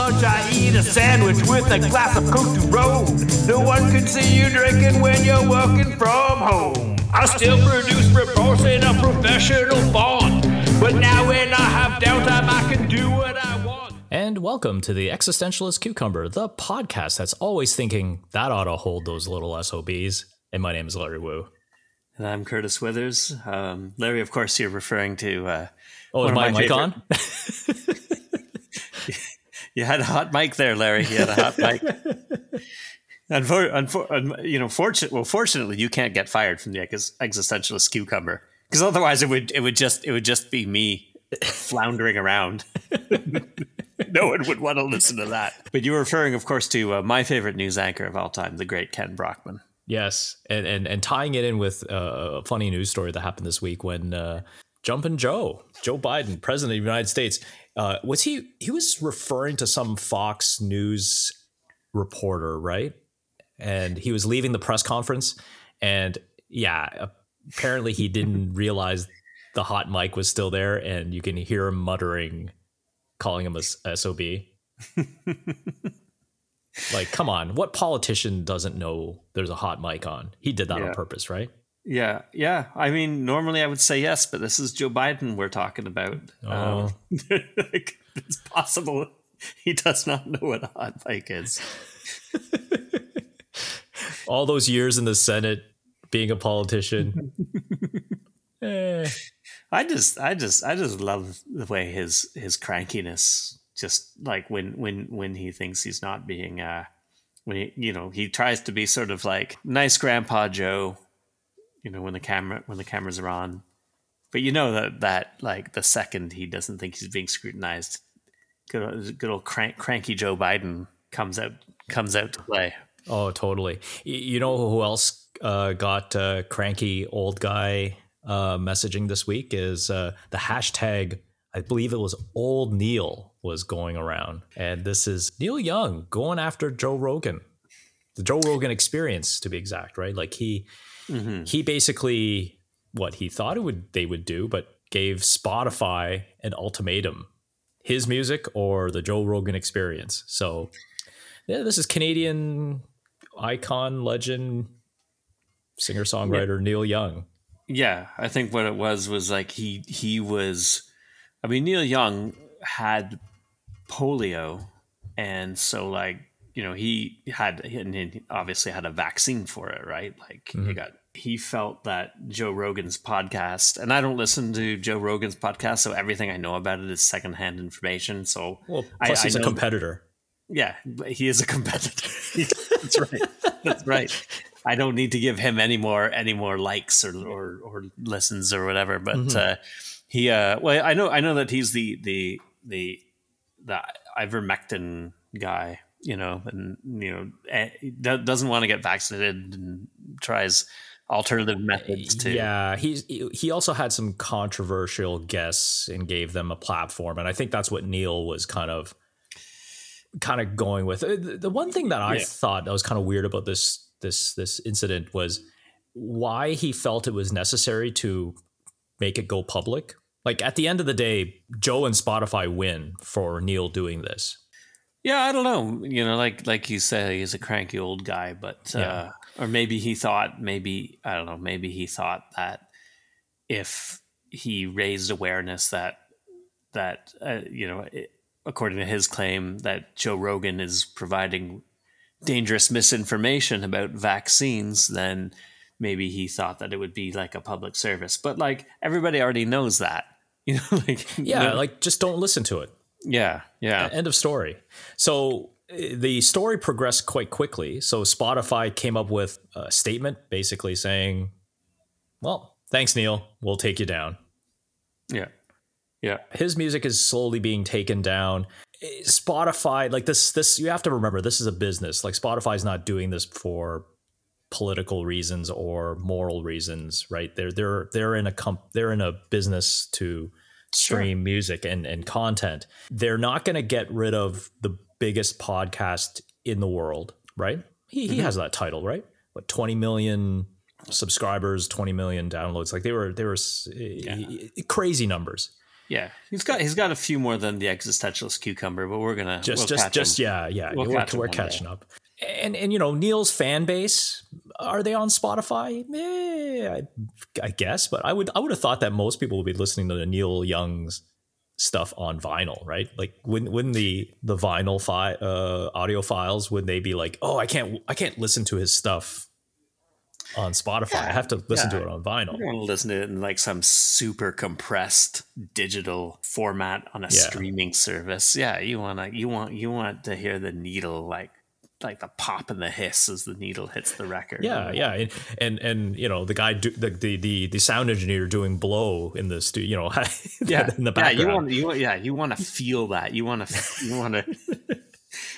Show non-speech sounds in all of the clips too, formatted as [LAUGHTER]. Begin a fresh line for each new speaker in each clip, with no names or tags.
lunch, I eat a sandwich with a glass of Coke to roll. No one can see you drinking when you're working from home. I still produce reports in a professional font. But now when I have downtime, I can do what I want.
And welcome to the Existentialist Cucumber, the podcast that's always thinking that ought to hold those little SOBs. And my name is Larry Wu.
And I'm Curtis Withers. Um, Larry, of course, you're referring to. Uh,
oh, is my, my mic favorite... on? [LAUGHS]
you had a hot mic there, Larry. You had a hot mic. [LAUGHS] Unfor- you know, fortunate. Well, fortunately, you can't get fired from the ex- existentialist cucumber because otherwise, it would it would just it would just be me floundering around. [LAUGHS] no one would want to listen to that. But you were referring, of course, to uh, my favorite news anchor of all time, the great Kent Brockman.
Yes, and and and tying it in with uh, a funny news story that happened this week when uh, Jumpin' Joe, Joe Biden, President of the United States, uh, was he he was referring to some Fox News reporter, right? and he was leaving the press conference and yeah apparently he didn't [LAUGHS] realize the hot mic was still there and you can hear him muttering calling him a sob [LAUGHS] like come on what politician doesn't know there's a hot mic on he did that yeah. on purpose right
yeah yeah i mean normally i would say yes but this is joe biden we're talking about oh. Um, [LAUGHS] like, it's possible [LAUGHS] he does not know what a hot mic is [LAUGHS]
all those years in the Senate being a politician.
eh. I just, I just, I just love the way his his crankiness. Just like when when when he thinks he's not being, uh, when he you know he tries to be sort of like nice Grandpa Joe, you know when the camera when the cameras are on, but you know that that like the second he doesn't think he's being scrutinized, good, good old crank, cranky Joe Biden comes out comes out to play.
Oh, totally. You know who else uh, got uh, cranky old guy uh, messaging this week is uh, the hashtag. I believe it was old Neil was going around, and this is Neil Young going after Joe Rogan, the Joe Rogan experience to be exact, right? Like he mm-hmm. he basically what he thought it would they would do, but gave Spotify an ultimatum: his music or the Joe Rogan experience. So yeah, this is Canadian icon, legend, singer songwriter yeah. Neil Young.
Yeah, I think what it was was like he he was. I mean, Neil Young had polio, and so like you know he had and he obviously had a vaccine for it, right? Like mm-hmm. he got he felt that Joe Rogan's podcast, and I don't listen to Joe Rogan's podcast, so everything I know about it is secondhand information. So
well, plus I, he's I a competitor.
Yeah, he is a competitor. [LAUGHS] That's right. That's right. I don't need to give him any more any more likes or or, or listens or whatever. But mm-hmm. uh, he, uh, well, I know I know that he's the the the the ivermectin guy, you know, and you know eh, doesn't want to get vaccinated and tries alternative methods too.
Yeah, he's he also had some controversial guests and gave them a platform, and I think that's what Neil was kind of kind of going with. Uh, the one thing that I yeah. thought that was kind of weird about this this this incident was why he felt it was necessary to make it go public. Like at the end of the day, Joe and Spotify win for Neil doing this.
Yeah, I don't know. You know, like like you say, he's a cranky old guy, but yeah. uh, or maybe he thought, maybe I don't know, maybe he thought that if he raised awareness that that uh, you know it, according to his claim, that Joe Rogan is providing dangerous misinformation about vaccines, then maybe he thought that it would be like a public service. But like everybody already knows that. [LAUGHS] You know, like
Yeah, like just don't listen to it.
Yeah, yeah.
End of story. So the story progressed quite quickly. So Spotify came up with a statement basically saying, "Well, thanks Neil, we'll take you down."
Yeah. Yeah.
His music is slowly being taken down. Spotify, like this, this you have to remember, this is a business. Like Spotify's not doing this for political reasons or moral reasons, right? They're they're they're in a comp, they're in a business to stream sure. music and and content. They're not going to get rid of the biggest podcast in the world, right? He mm-hmm. he has that title, right? What 20 million subscribers, 20 million downloads. Like they were they were yeah. crazy numbers
Yeah, he's got he's got a few more than the existentialist cucumber, but we're gonna
just
we'll
just just
him.
yeah yeah
We'll
we're, we're catching
day.
up. And and you know Neil's fan base are they on Spotify? Eh, I, I guess, but I would I would have thought that most people would be listening to the Neil Young's stuff on vinyl, right? Like when when the the vinyl fi- uh, audio files would they be like, oh, I can't I can't listen to his stuff on Spotify. I have to listen
yeah.
to it on vinyl.
You want to listen to it in like some super compressed digital format on a
Yeah.
streaming service. Yeah, you want to you want you want to hear the needle like like the pop and the hiss as the needle hits the record.
Yeah, mm. yeah, and and, and you know the guy, do, the, the the the sound engineer doing blow in the studio, you know, [LAUGHS]
yeah,
in the
yeah. You
background.
want you want yeah you want to feel that. You want to you want to. [LAUGHS]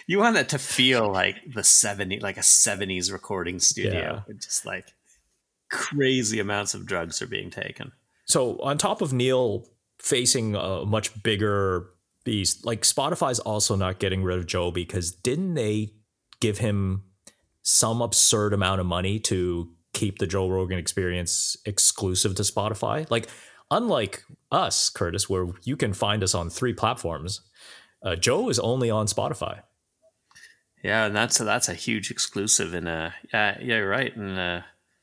You want it to feel like the 70 like a 70s recording studio.
Yeah.
Just like crazy amounts of drugs are being taken.
So on top of Neil facing a much bigger beast, like Spotify's also not getting rid of Joe because didn't they give him some absurd amount of money to keep the Joe Rogan experience exclusive to Spotify? Like unlike us, Curtis, where you can find us on three platforms, uh, Joe is only on Spotify.
Yeah, and that's a, that's a huge exclusive in a yeah, yeah, you're right. And uh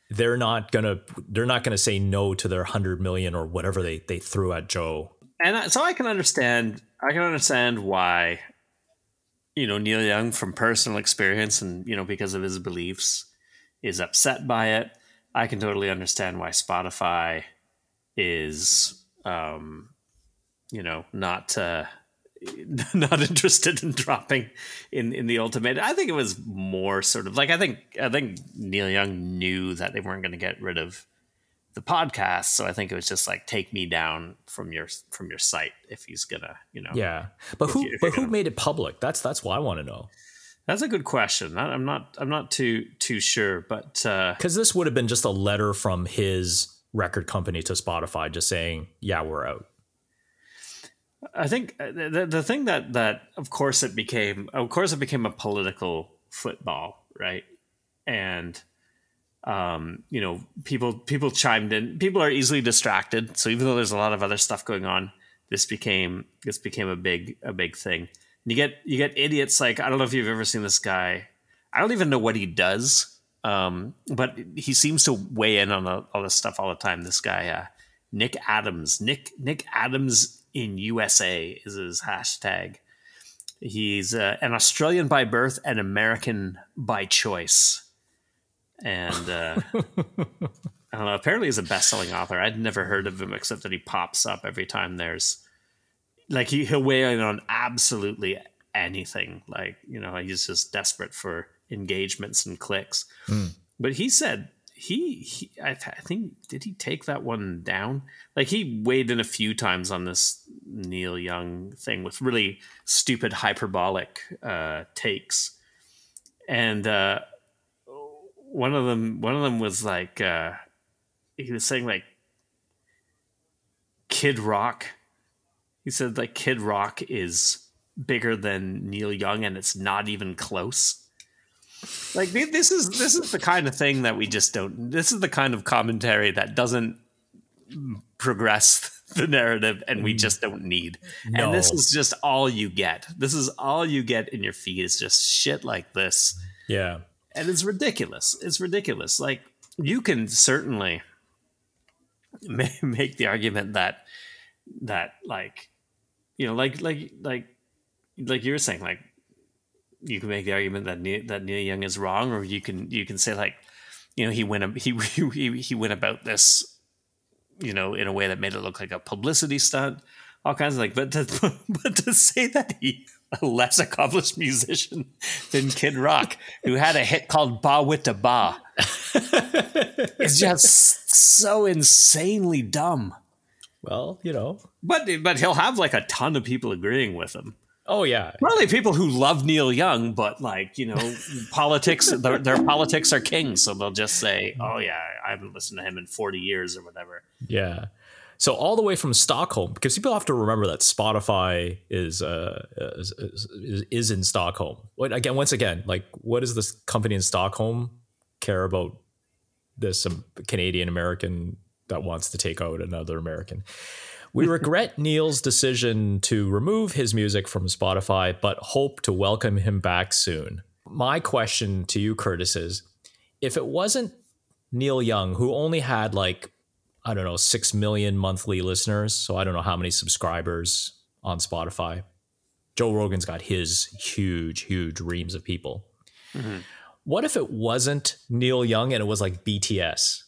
They're not gonna they're not gonna say no to their hundred million or whatever they they threw at Joe.
and so I can understand I can understand why you know Neil Young from personal experience and you know because of his beliefs is upset by it. I can totally understand why Spotify is um you know not uh [LAUGHS] not interested in dropping in in the ultimate. I think it was more sort of like I think I think Neil Young knew that they weren't going to get rid of the podcast, so I think it was just like take me down from your from your site if he's gonna you know.
Yeah, but who
you-
but who
gonna-
made it public? That's that's what I want to know.
that's a good question. I'm not I'm not too too sure, but uh,
Because this would have been just a letter from his record company to Spotify, just saying, "Yeah, we're out."
I think uh, the the thing that that of course it became of course it became a political football, right? And um, you know, people people chimed in. People are easily distracted, so even though there's a lot of other stuff going on, this became this became a big a big thing. And you get you get idiots like I don't know if you've ever seen this guy. I don't even know what he does, um, but he seems to weigh in on all this stuff all the time. This guy, uh, Nick Adams, Nick Nick Adams in USA is his hashtag. He's uh, an Australian by birth and American by choice, and uh, [LAUGHS] I don't know. Apparently, he's a best-selling author. I'd never heard of him except that he pops up every time there's like he, he'll weigh in on absolutely anything. Like you know, he's just desperate for engagements and clicks. But he said he, he I, th- I think did he take that one down? Like he weighed in a few times on this Neil Young thing with really stupid hyperbolic uh, takes, and uh, one of them one of them was like uh, he was saying like Kid Rock. He said like Kid Rock is bigger than Neil Young, and it's not even close. Like this is this is the kind of thing that we just don't. This is the kind of commentary that doesn't progress [LAUGHS] the narrative, and we just don't need. And this is just all you get. This is all you get in your feed is just shit like this
Yeah,
and it's ridiculous. It's ridiculous. Like you can certainly [LAUGHS] make the argument that that like you know like like like like you were saying like you can make the argument that Neil, that Neil Young is wrong, or you can you can say like you know he went [LAUGHS] he he he went about this you know in a way that made it look like a publicity stunt, all kinds of like. But to, [LAUGHS] but to say that he [LAUGHS] less accomplished musician than Kid Rock, who had a hit called "Bawitdaba," [LAUGHS] it's just so insanely dumb.
well, you know.
But but he'll have like a ton of people agreeing with him.
Oh yeah,
Probably people who love Neil Young, but like you know, [LAUGHS] politics their, their politics are king, so they'll just say, mm-hmm. "Oh yeah, I haven't listened to him in forty years or whatever."
yeah. So all the way from Stockholm, because people have to remember that Spotify is uh, is, is, is in Stockholm. What again? Once again, like what does this company in Stockholm care about this um, Canadian American that wants to take out another American? We [LAUGHS] regret Neil's decision to remove his music from Spotify, but hope to welcome him back soon. My question to you, Curtis, is if it wasn't Neil Young, who only had like, I don't know, 6 million monthly listeners, so I don't know how many subscribers on Spotify. Joe Rogan's got his huge, huge reams of people. Mm-hmm. What if it wasn't Neil Young and it was like BTS?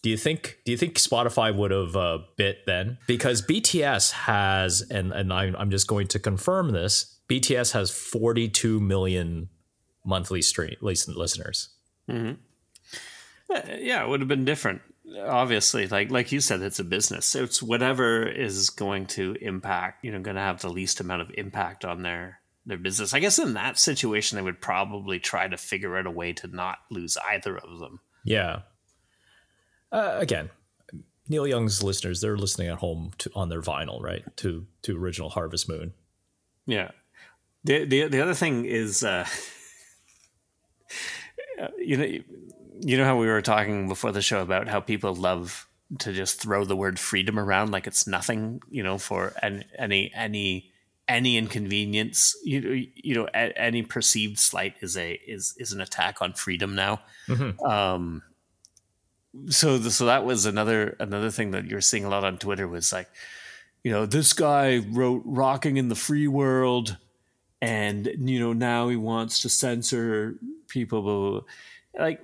Do you think do you think Spotify would have uh, bit then? Because BTS has, and and I'm, I'm just going to confirm this. BTS has 42 million monthly stream listeners.
Mm-hmm. Yeah, it would have been different. Obviously, like like you said, it's a business. It's whatever is going to impact. You know, going to have the least amount of impact on their their business. I guess in that situation, they would probably try to figure out a way to not lose either of them.
Yeah, uh, again, Neil Young's listeners, they're listening at home to, on their vinyl, right? To to original Harvest Moon.
Yeah. The the the other thing is, uh, [LAUGHS] you know, you know how we were talking before the show about how people love to just throw the word freedom around like it's nothing, you know, for any any any any inconvenience, you you know, any perceived slight is a is is an attack on freedom now. Mm-hmm. Um, so the, so that was another another thing that you're seeing a lot on Twitter was like, you know, this guy wrote "Rocking in the Free World," and you know now he wants to censor people. Like,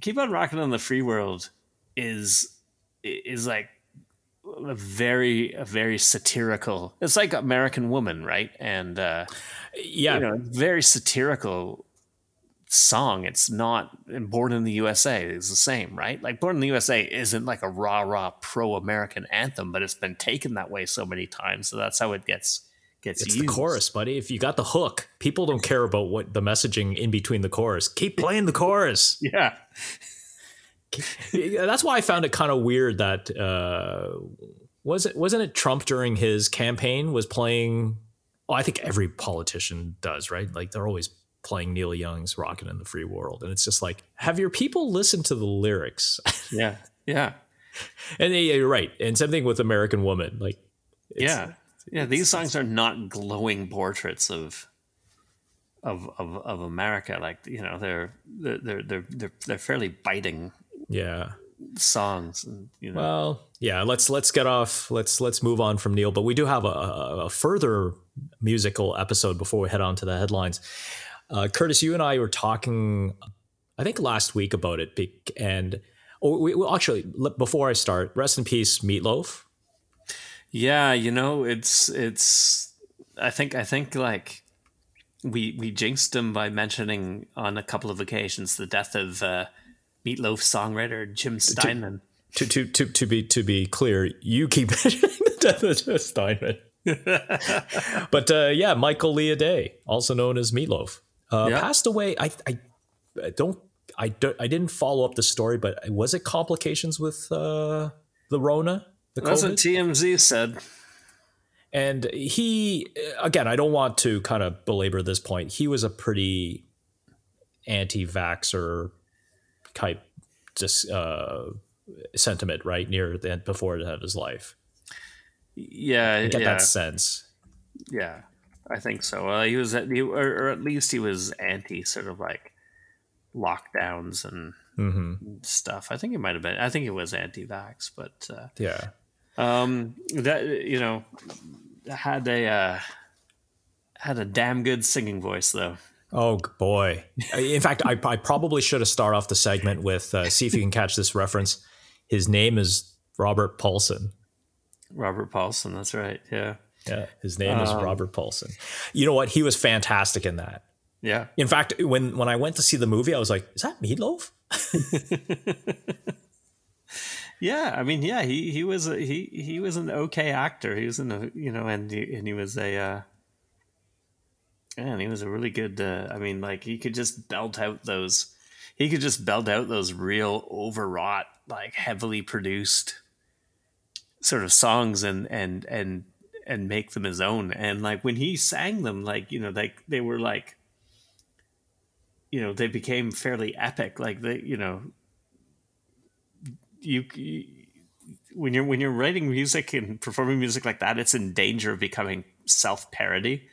keep on rocking in the free world is is like a very a very satirical. It's like American Woman, right? And uh,
yeah,
you know, very satirical song. It's not Born in the USA is the same, right? Like Born in the USA isn't like a rah rah pro American anthem, but it's been taken that way so many times. So that's how it gets gets
it's
used.
the chorus, buddy. If you got the hook, people don't care about what the messaging in between the chorus. Keep playing the chorus. [LAUGHS]
yeah.
That's why I found it kind of weird that uh, was it wasn't it Trump during his campaign was playing. Oh, I think every politician does, right? Like they're always playing Neil Young's "Rockin' in the Free World," and it's just like, have your people listened to the lyrics? [LAUGHS]
yeah, yeah.
And yeah, you're right. And same thing with American Woman. Like,
yeah, yeah. These songs are not glowing portraits of of of, of America. Like you know, they're they're they're they're they're fairly biting.
Yeah
songs and, you know.
well yeah let's let's get off let's let's move on from neil but we do have a, a further musical episode before we head on to the headlines uh, Curtis, you and I were talking, I think last week about it, and oh, we, we, actually before I start, rest in peace, Meatloaf.
Yeah, you know, it's it's. I think I think like we we jinxed him by mentioning on a couple of occasions the death of uh, Meatloaf songwriter Jim Steinman.
To, to to to be to be clear, you keep [LAUGHS] mentioning the death of Jim Steinman. [LAUGHS] but uh, yeah, Michael Lee Aday, also known as Meatloaf uh, yeah. passed away. I, I, I don't I don't I didn't follow up the story, but was it complications with uh, the Rona?
The That's COVID? what TMZ said.
And he again, I don't want to kind of belabor this point. He was a pretty anti-vaxer type just uh, sentiment, right near the end before the end of his life.
Yeah,
I get
yeah.
that sense.
Yeah, I think so. Uh, he was at, he, or, or, at least he was anti sort of like lockdowns and mm-hmm. stuff. I think he might have been. I think he was anti-vax, but uh,
yeah,
um, that you know had a uh, had a damn good singing voice though.
Oh boy! In fact, I, I probably should have started off the segment with uh, see if you can catch this reference. His name is Robert Paulson.
Robert Paulson. That's right. Yeah.
Yeah, his name is um, Robert Paulson. You know what? He was fantastic in that.
Yeah.
In fact, when when I went to see the movie, I was like, "Is that Meatloaf?" [LAUGHS]
yeah, I mean, yeah, he he was a, he he was an okay actor. He was in a you know, and he, and he was a uh, and he was a really good. Uh, I mean, like he could just belt out those. He could just belt out those real overwrought, like heavily produced sort of songs and and and and make them his own. And like when he sang them, like you know, like they were like, you know, they became fairly epic. Like they, you know, you, you when you're when you're writing music and performing music like that, it's in danger of becoming self parody.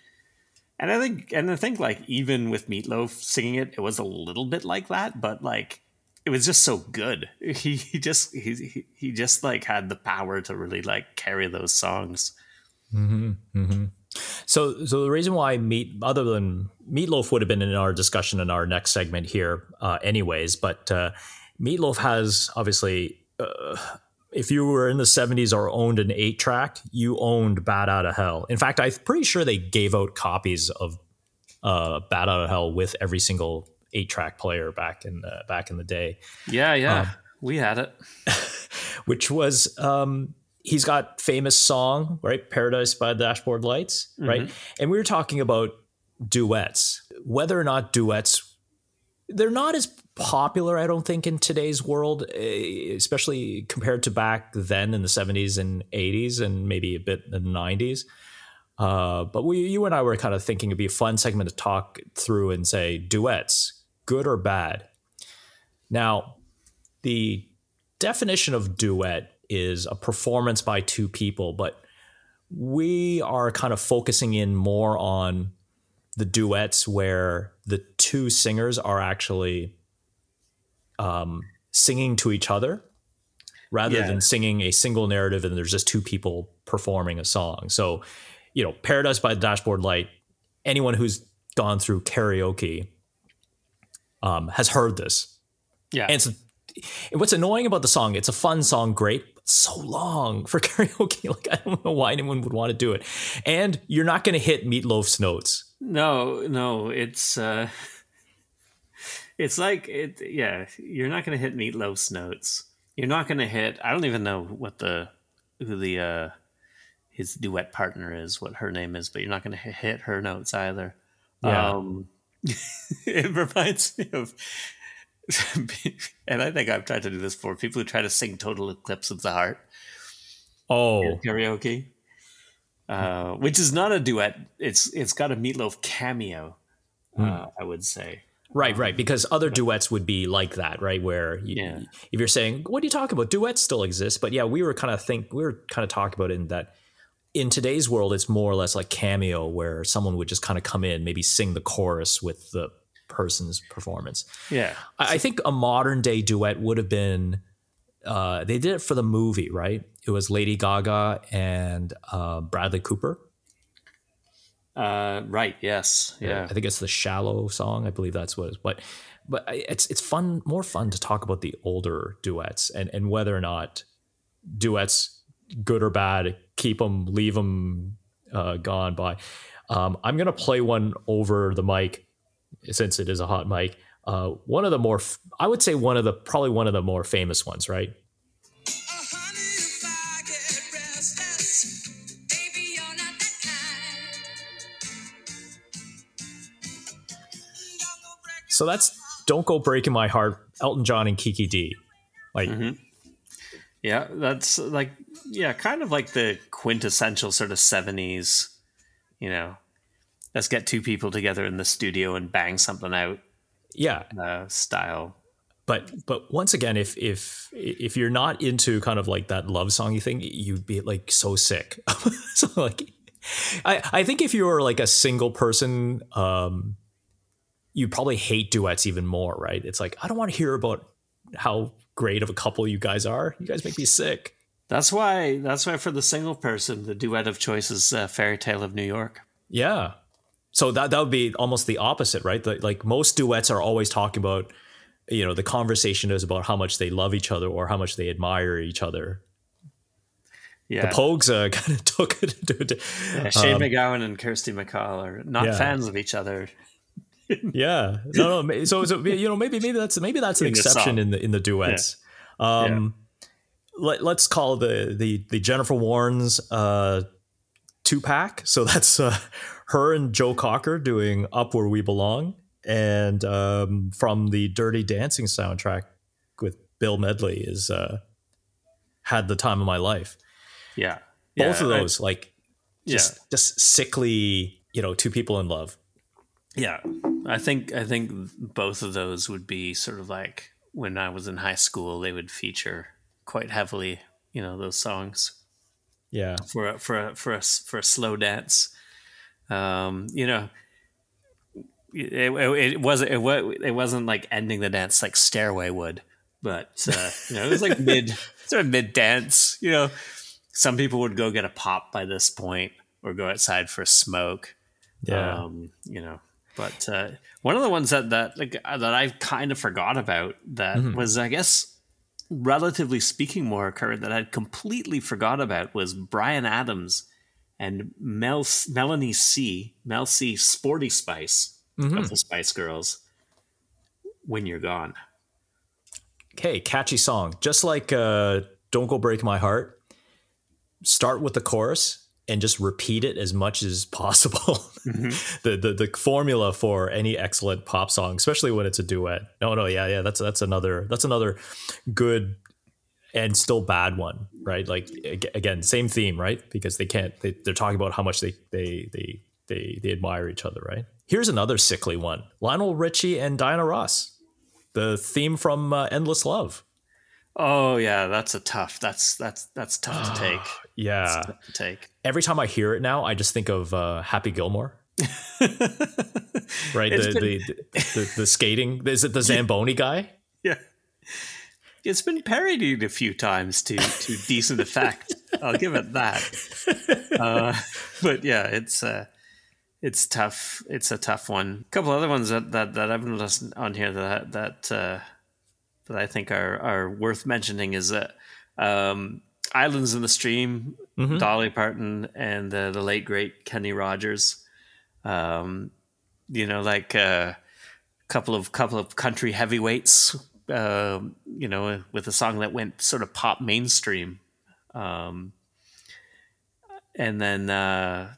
And I think and I think like even with Meatloaf singing it, it was a little bit like that, but like it was just so good. [LAUGHS] He, he just he, he just like had the power to really like carry those songs.
Mm-hmm, mm-hmm. So, so the reason why meat, other than meatloaf, would have been in our discussion in our next segment here, uh, anyways. But uh, meatloaf has obviously, uh, if you were in the '70s or owned an eight track, you owned "Bat Out of Hell." In fact, I'm pretty sure they gave out copies of uh, "Bat Out of Hell" with every single eight track player back in the back in the day.
Yeah, yeah, um, we had it, [LAUGHS]
which was. Um, he's got famous song right paradise by dashboard lights right mm-hmm. and we were talking about duets whether or not duets they're not as popular i don't think in today's world eh, especially compared to back then in the 70s and 80s and maybe a bit in the 90s uh, but we you and i were kind of thinking it'd be a fun segment to talk through and say duets good or bad. Now the definition of duet is a performance by two people, but we are kind of focusing in more on the duets where the two singers are actually um, singing to each other rather yeah. than singing a single narrative and there's just two people performing a song. So, you know, Paradise by the Dashboard Light, anyone who's gone through karaoke um, has heard this.
Yeah.
And, and what's annoying about the song, it's a fun song, great, so long for [LAUGHS] karaoke. Like I don't know why anyone would want to do it. And you're not going to hit Meatloaf's notes.
No, no, it's uh it's like it yeah, you're not going to hit Meatloaf's notes. You're not going to hit I don't even know what the who the uh his duet partner is, what her name is, but you're not going to hit her notes either. Yeah. Um [LAUGHS] it reminds me of and I think I've tried to do this for people who try to sing "Total Eclipse of the Heart."
Oh,
karaoke, uh, which is not a duet. It's it's got a Meatloaf cameo. Uh, mm. I would say.
Right, right. Because other duets would be like that, right? Where you, yeah. if you're saying, "What are you talking about?" Duets still exist, but yeah, we were kind of think we were kind of talking about it in that in today's world, it's more or less like cameo, where someone would just kind of come in, maybe sing the chorus with the person's performance.
Yeah.
I, I think a modern day duet would have been uh, they did it for the movie, right? It was Lady Gaga and uh, Bradley Cooper.
Uh, right. Yes. Yeah.
I think it's the "Shallow" song. I believe that's what it is. But but it's it's fun, more fun to talk about the older duets and and whether or not duets, good or bad, keep them, leave them, uh, gone by. Um, I'm gonna play one over the mic since it is a hot mic. Uh, one of the more, I would say, one of the probably one of the more famous ones, right? So that's "Don't Go Breaking My Heart," Elton John and Kiki Dee. Like, mm-hmm.
yeah, that's like, yeah, kind of like the quintessential sort of seventies, you know, let's get two people together in the studio and bang something out.
Yeah,
uh, style.
But but once again, if if if you're not into kind of like that love songy thing, you'd be like so sick. [LAUGHS] so like, I I think if you were like a single person, um, you probably hate duets even more, right? It's like I don't want to hear about how great of a couple you guys are. You guys make me sick.
That's why. That's why for the single person, the duet of choice is uh, "Fairy Tale of New York."
Yeah, so that that would be almost the opposite, right? The, like most duets are always talking about, you know, the conversation is about how much they love each other or how much they admire each other. Yeah. The Pogues uh, [LAUGHS] kind of took it. To, to,
yeah, Shane um, MacGowan and Kirsty MacColl are not yeah. fans of each other.
Yeah, no, no. So, so you know, maybe maybe that's maybe that's an in exception in the in the duets. Yeah. Um, let, us call the the the Jennifer Warnes uh, two pack. So that's uh, her and Joe Cocker doing "Up Where We Belong," and um, from the Dirty Dancing soundtrack with Bill Medley is uh, "Had the Time of My Life."
Yeah,
both yeah, of those I, like just yeah. just sickly, you know, two people in love.
Yeah, I think I think both of those would be sort of like when I was in high school, they would feature quite heavily you know those songs
Yeah.
for a, for a, for a for a slow dance. Um, you know, it, it, it wasn't it, wa- it wasn't like ending the dance like Stairway would, but uh, you know it was like [LAUGHS] mid sort of mid dance. You know, some people would go get a pop by this point or go outside for a smoke.
Yeah.
Um, you know, but uh, one of the ones that that like uh, that I kind of forgot about that
Mhm.
was I guess relatively speaking more current that I'd completely forgot about was Bryan Adams and Mel Melanie C Mel C Sporty Spice
Mhm.
of the Spice Girls. When you're gone,
Okay, catchy song. Just like uh, Don't Go Break My Heart, start with the chorus and just repeat it as much as possible. [LAUGHS] the, the the formula for any excellent pop song, especially when it's a duet. No, no, yeah, yeah, that's that's another that's another good and still bad one, right? Like again, same theme, right? Because they can't they, they're talking about how much they they they they they admire each other, right? Here's another sickly one. Lionel Richie and Diana Ross. The theme from uh, Endless Love.
Oh yeah, that's a tough. That's that's that's tough to take. [SIGHS]
Yeah.
To take.
Every time I hear it now, I just think of uh, Happy Gilmore, [LAUGHS] right? The,
been-
the, the the skating. Is it the [LAUGHS] Zamboni guy?
Yeah. It's been parodied a few times to to decent effect. I'll give it that. [LAUGHS] Uh, but yeah, it's uh, it's tough. It's a tough one. A couple other ones that that, that I've noticed on here that that uh, that I think are are worth mentioning is that um, Islands in the Stream,
Mhm.
Dolly Parton, and uh, the late great Kenny Rogers. Um, you know, like a couple of couple of country heavyweights. Um, you know, with a song that went sort of pop mainstream. Um, and then uh,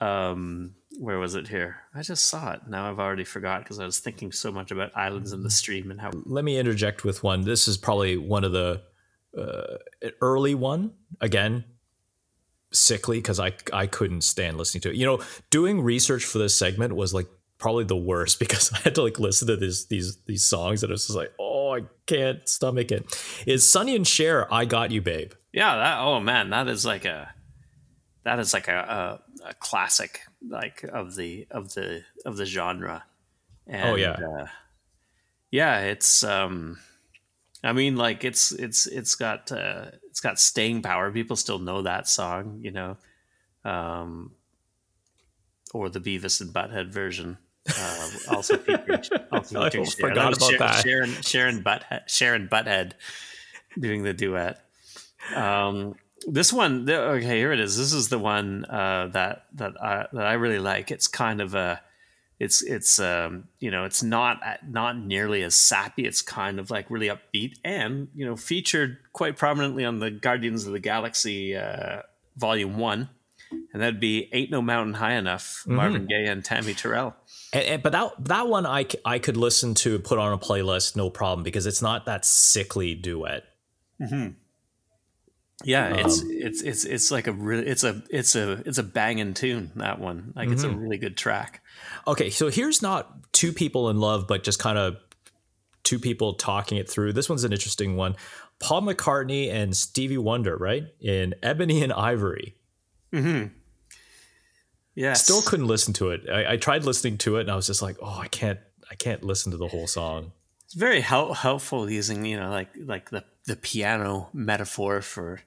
um, where was it here? I just saw it. Now I've already forgot because I was thinking so much about Islands in the Stream and how
Let me interject with one. This is probably one of the uh, early one. Again, sickly because I I couldn't stand listening to it. You know, doing research for this segment was like probably the worst [LAUGHS] because I had to like listen to this these these songs and it was just like, oh, I can't stomach it. Is Sonny and Cher, "I Got You, Babe"?
Yeah, that oh man, that is like a that is like a, a, a classic like of the of the of the genre. And,
Oh, yeah.
uh, yeah. It's um, I mean, like it's it's it's got uh, it's got staying power. People still know that song, you know, um, or the Beavis and Butthead version. Uh, also [LAUGHS] featuring, also
I
Cher.
forgot about
Cher-
that.
Sharon Sharon Butthead Sharon Butthead doing the duet. Um, this one, okay, here it is. This is the one uh, that that I that I really like. It's kind of a, it's it's um, you know, it's not not nearly as sappy. It's kind of like really upbeat, and you know, featured quite prominently on the Guardians of the Galaxy uh, Volume One, and that'd be "Ain't No Mountain High Enough." Marvin Gaye and Tammy Terrell.
And, and- but that that one I, I could listen to put on a playlist no problem because it's not that sickly duet.
Yeah, it's
Um,
it's it's it's like a really it's a it's a it's a banging tune that one. Like it's a really good track.
Okay, so here's not two people in love, but just kind of two people talking it through. This one's an interesting one. Paul McCartney and Stevie Wonder, right? In Ebony and Ivory.
Yeah,
Still couldn't listen to it. I, I tried listening to it and I was just like, oh, I can't I can't listen to the whole song.
it's very help, helpful using you know like like the the piano metaphor for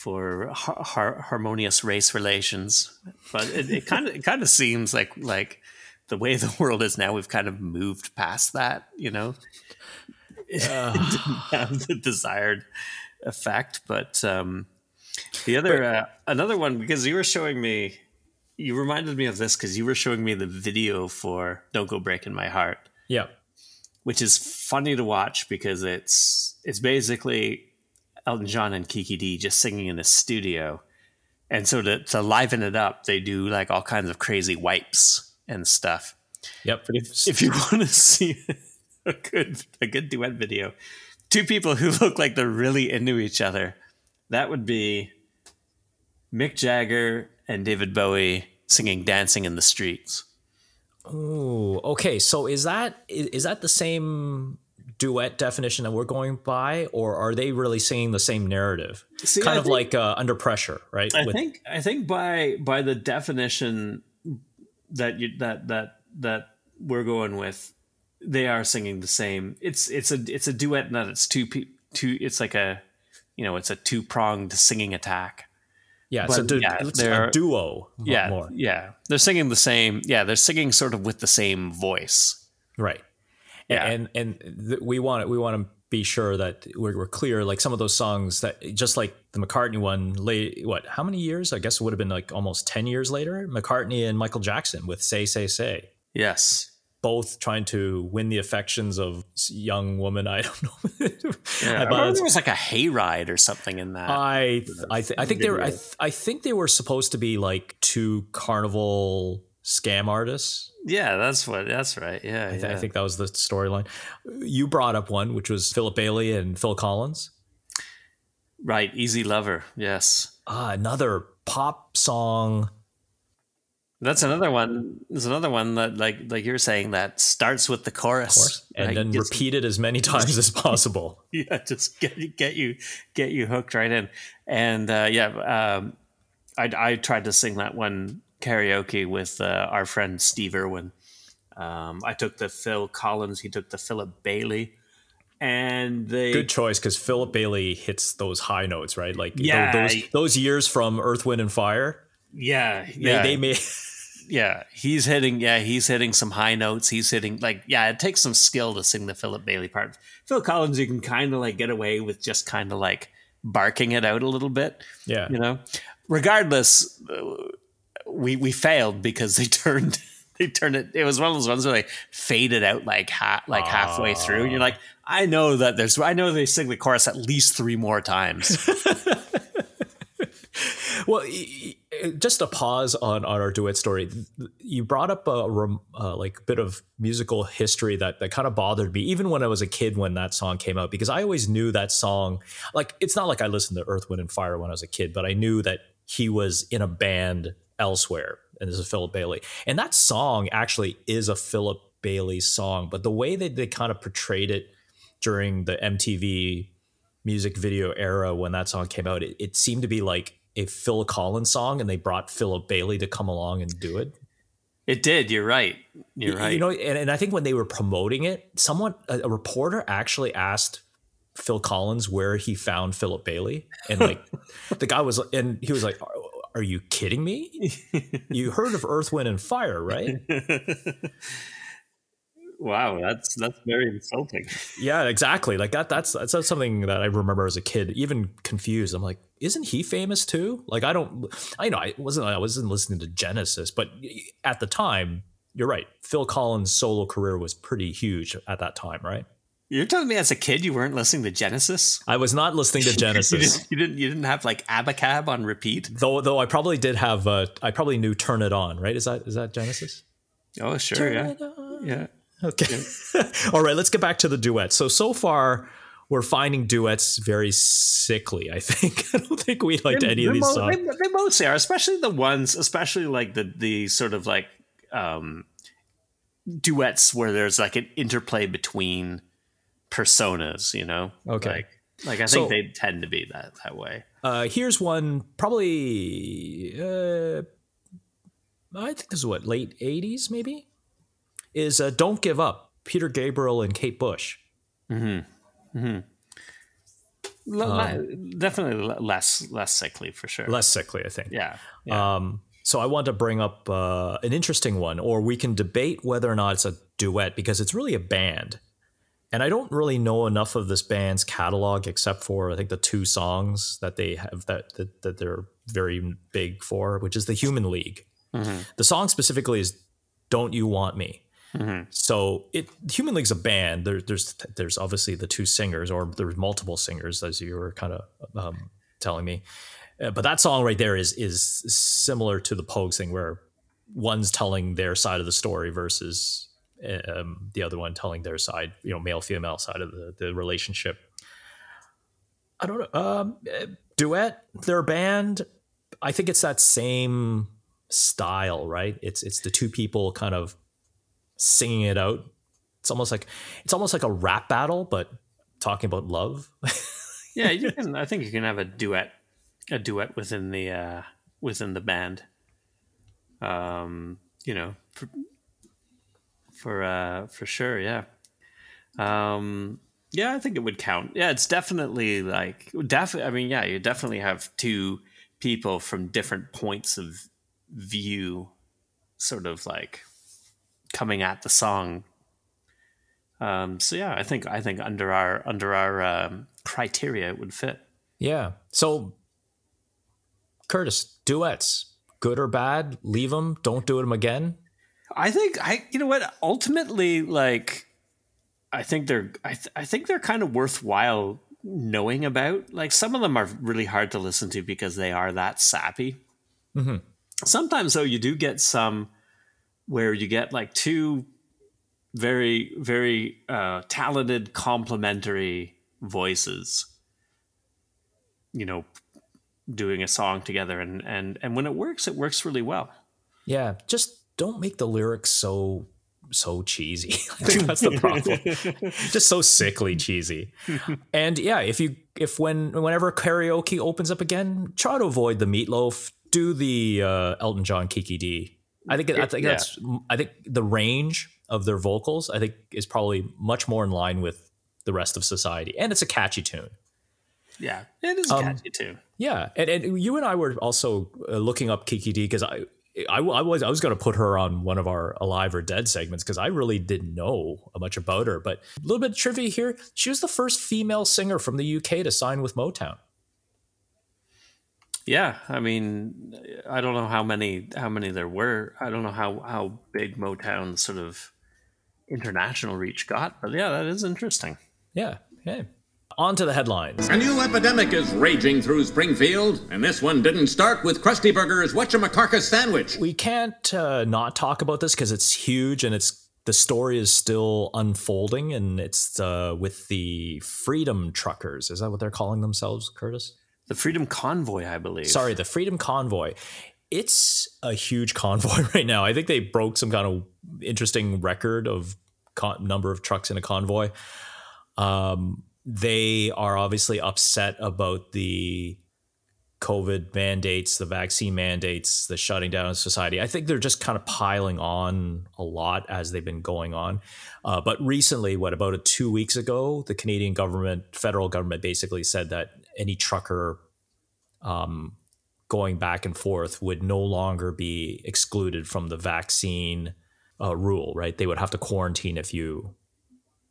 for har- har- harmonious race relations. But it kind of it kind of seems like like the way the world is now we've kind of moved past that you know? [LAUGHS] It didn't have the desired effect but um the other uh, another one because you were showing me you reminded me of this because you were showing me the video for don't go breaking my heart.
Yeah.
which is funny to watch because it's it's basically Elton John and Kiki Dee just singing in a studio. And so to, to liven it up, they do like all kinds of crazy wipes and stuff.
Yep.
But if, if you [LAUGHS] want to see a good a good duet video, two people who [LAUGHS] look like they're really into each other, that would be Mick Jagger and David Bowie singing "Dancing in the Streets."
Oh, okay. So is that is, is that the same duet definition that we're going by, or are they really singing the same narrative?
See,
kind
I
of
think-
like uh, under pressure, right?
I
With-
think I think by by the definition that you that that that we're going with, they are singing the same. It's it's a it's a duet in that it's two pe- two. It's like a you know it's a two pronged singing attack.
yeah,
but
so du-
yeah,
it's
they're-
a duo.
Yeah,
more
yeah. They're singing the same. Yeah, they're singing sort of with the same voice.
right.
Yeah.
and and th- we want we want to be sure that we're, we're clear. Like some of those songs that just like the McCartney one, late what? How many years? I guess it would have been like almost ten years later. McCartney and Michael Jackson with "Say Say Say."
Yes.
both trying to win the affections of young woman. [LAUGHS] I don't know.
Yeah, I remember there was like a hayride or something in that.
I I, th- I think they were I, th- I think they were supposed to be like two carnival scam artists.
yeah, that's what. That's right. Yeah,
I, th-
yeah.
I think that was the storyline. You brought up one, which was Philip Bailey and Phil Collins.
right. Easy Lover. Yes.
Ah, another pop song.
That's another one. There's another one that, like, like you're saying, that starts with the chorus,
and
right?
then
Gets-
repeat it as many times as [LAUGHS] possible.
Yeah, just get you, get you, get you hooked right in. And uh, yeah, um, I, I tried to sing that one karaoke with uh, our friend Steve Irwin. Um, I took the Phil Collins. He took the Philip Bailey, and they
Good choice because Philip Bailey hits those high notes, right? Like
Yeah.
those those years from Earth, Wind, and Fire.
yeah,
They,
yeah,
they made [LAUGHS]
yeah. He's hitting, yeah, he's hitting some high notes. He's hitting like, yeah, it takes some skill to sing the Philip Bailey part. Phil Collins, you can kind of like get away with just kind of like barking it out a little bit.
yeah.
you know regardless uh, we we failed because they [LAUGHS] turned they turned it it was one of those ones where they faded out like ha- like halfway through and you're like i know that there's i know they sing the chorus at least three more times [LAUGHS]
Well, just a pause on, on our duet story. You brought up a uh, like bit of musical history that that kind of bothered me, even when I was a kid when that song came out, because I always knew that song. Like, it's not like I listened to Earth, Wind, and Fire when I was a kid, but I knew that he was in a band elsewhere, and this is Philip Bailey, and that song actually is a Philip Bailey song, but the way that they kind of portrayed it during the MTV music video era when that song came out, it, it seemed to be like a Phil Collins song, and they brought Philip Bailey to come along and do it.
it did. You're right. You're right
You know, and, and I think when they were promoting it, someone, a, a reporter actually asked Phil Collins where he found Philip Bailey, and like [LAUGHS] the guy was, and he was like, "Are, you kidding me? [LAUGHS] You heard of Earth, Wind, and Fire, right?" [LAUGHS]
wow that's that's very insulting
Yeah, exactly. Like that. That's that's something that I remember as a kid, even confused. I'm like, isn't he famous too? Like I don't. I know I wasn't. I wasn't listening to Genesis, but at the time, you're right. Phil Collins' solo career was pretty huge at that time, right?
You're telling me as a kid you weren't listening to genesis
I was not listening to [LAUGHS]
you,
Genesis,
didn't, you didn't you didn't have like abacab on repeat
though. Though I probably did have. Uh, I probably knew "Turn It On." Right? Is that is that Genesis?
oh sure yeah yeah
Okay. [LAUGHS] All right. Let's get back to the duets. So so far. We're finding duets very sickly. I think. [LAUGHS] I don't think we liked any of
They
these
mo-
songs.
They, they mostly are, especially the ones, especially like the the sort of like um, duets where there's like an interplay between personas. You know,
Okay.
Like, like I think
So-
they tend to be that that way.
Uh, here's one, probably. Uh, I think this is what late '80s, maybe. Is uh, "Don't Give Up." Peter Gabriel and Kate Bush.
mm-hmm L- le- definitely less less sickly for sure.
Less sickly, I think.
yeah, yeah.
Um, so I want to bring up uh, an interesting one, or we can debate whether or not it's a duet because it's really a band. And I don't really know enough of this band's catalog except for I think the two songs that they have that that, that they're very big for, which is the Human League. The song specifically is "Don't You Want Me." So it Human League's a band. There, there's there's obviously the two singers, or there's multiple singers, as you were kind of um, telling me. Uh, but that song right there is is similar to the Pogues thing, where one's telling their side of the story versus um, the other one telling their side, you know, male female side of the, the relationship. I don't know. Um, duet, their band. I think it's that same style, right? It's it's the two people kind of singing it out it's almost like it's almost like a rap battle, but talking about love. [LAUGHS]
yeah, you can. I think you can have a duet, a duet within the uh, within the band. Um, you know, for uh, for sure, yeah. Um, yeah, I think it would count. Yeah, it's definitely like definitely. I mean, yeah, you definitely have two people from different points of view, sort of like coming at the song. Um, so yeah, I think I think under our under our um, criteria, it would fit.
Yeah. So, Curtis, duets, good or bad? Leave them. Don't do them again.
I think I. You know what? Ultimately, like, I think they're. I, th- I think they're kind of worthwhile knowing about. Like, some of them are really hard to listen to because they are that sappy. Mm-hmm. Sometimes, though, you do get some where you get like two very very uh, talented complementary voices you know doing a song together and and and when it works it works really well
yeah just don't make the lyrics so so cheesy. [LAUGHS] [LAUGHS] That's the problem. Just so sickly cheesy. And yeah if you if when whenever karaoke opens up again try to avoid the Meat Loaf. Do the uh, elton john Kiki Dee. I think i think yeah. that's i think the range of their vocals i think is probably much more in line with the rest of society. And it's a catchy tune.
Yeah, it is um, catchy too.
Yeah, and, and you and I were also uh, looking up Kiki Dee because I, I, I was I was going to put her on one of our alive or dead segments because I really didn't know much about her. But a little bit of trivia here: she was the first female singer from the UK to sign with Motown.
Yeah, I mean, I don't know how many how many there were. I don't know how how big Motown's sort of international reach got, but yeah, that is interesting.
Yeah. Hey. On to the headlines.
A new epidemic is raging through Springfield, and this one didn't start with Krusty Burger's Whatchamacarcus sandwich.
We can't uh, not talk about this because it's huge and it's the story is still unfolding, and it's uh, with the Freedom Truckers. Is that what they're calling themselves, Curtis?
The Freedom Convoy, I believe.
Sorry, the Freedom Convoy. It's a huge [LAUGHS] convoy right now. I think they broke some kind of interesting record of con- number of trucks in a convoy. Um, they are obviously upset about the COVID mandates, the vaccine mandates, the shutting down of society. I think they're just kind of piling on a lot as they've been going on. Uh, but recently, what about a two weeks ago, the Canadian government, federal government, basically said that any trucker um, going back and forth would no longer be excluded from the vaccine uh, rule. Right? They would have to quarantine if you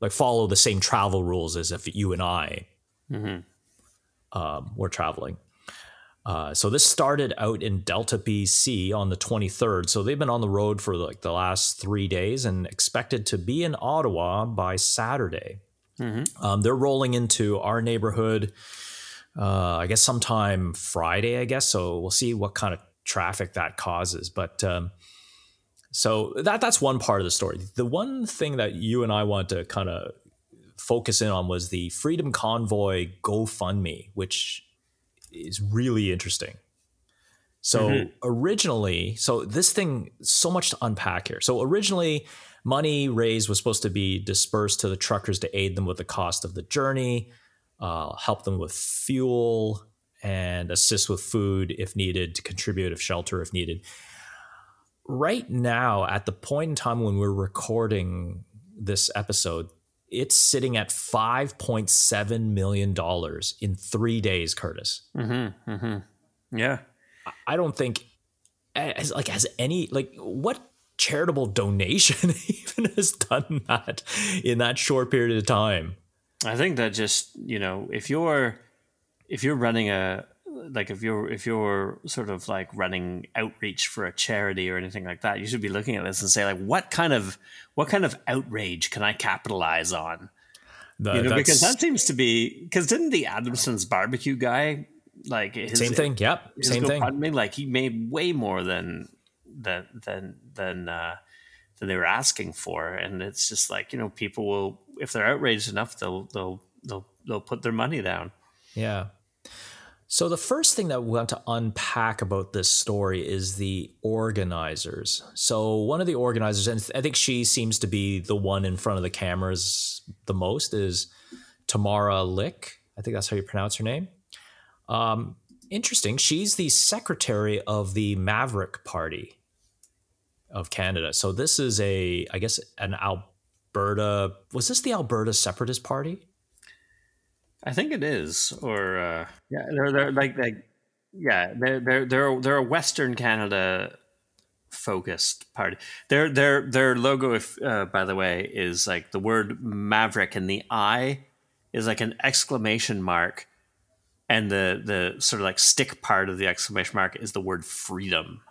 like follow the same travel rules as if you and I mm-hmm. um, were traveling. Uh, so this started out in Delta, BC on the 23rd. So they've been on the road for like the last three days and expected to be in Ottawa by Saturday. Mm-hmm. Um, they're rolling into our neighborhood, uh, I guess sometime Friday, I guess. So we'll see what kind of traffic that causes. But um, so that that's one part of the story. The one thing that you and I want to kind of focus in on was the Freedom Convoy GoFundMe, which is really interesting. So mm-hmm. originally, so this thing so much to unpack here. So originally, money raised was supposed to be dispersed to the truckers to aid them with the cost of the journey, uh, help them with fuel, and assist with food if needed, to contribute if shelter if needed right now, at the point in time when we're recording this episode, it's sitting at $5.7 million in three days, Curtis.
Mm-hmm, mm-hmm. Yeah.
I don't think, as like, has any, like, what charitable donation [LAUGHS] even has done that in that short period of time?
I think that just, you know, if you're, if you're running a, like if you're if you're sort of like running outreach for a charity or anything like that, you should be looking at this and say like, what kind of what kind of outrage can I capitalize on? The, you know, because that seems to be because didn't the Adamson's barbecue guy like his,
same thing? Yep, same thing.
Me, like he made way more than than than than uh, than they were asking for, and it's just like you know people will if they're outraged enough they'll they'll they'll they'll put their money down.
Yeah, So, the first thing that we want to unpack about this story is the organizers. So, one of the organizers, and I think she seems to be the one in front of the cameras the most, is Tamara Lich. I think that's how you pronounce her name. Um, interesting. She's the secretary of the Maverick Party of Canada. So, this is a, I guess, an Alberta. Was this the Alberta Separatist Party?
I think it is, or uh, yeah, they're they're like like yeah, they're they're they're they're a Western Canada focused party. Their their their logo, if uh, by the way, is like the word maverick, and the I is like an exclamation mark, and the the sort of like stick part of the exclamation mark is the word freedom.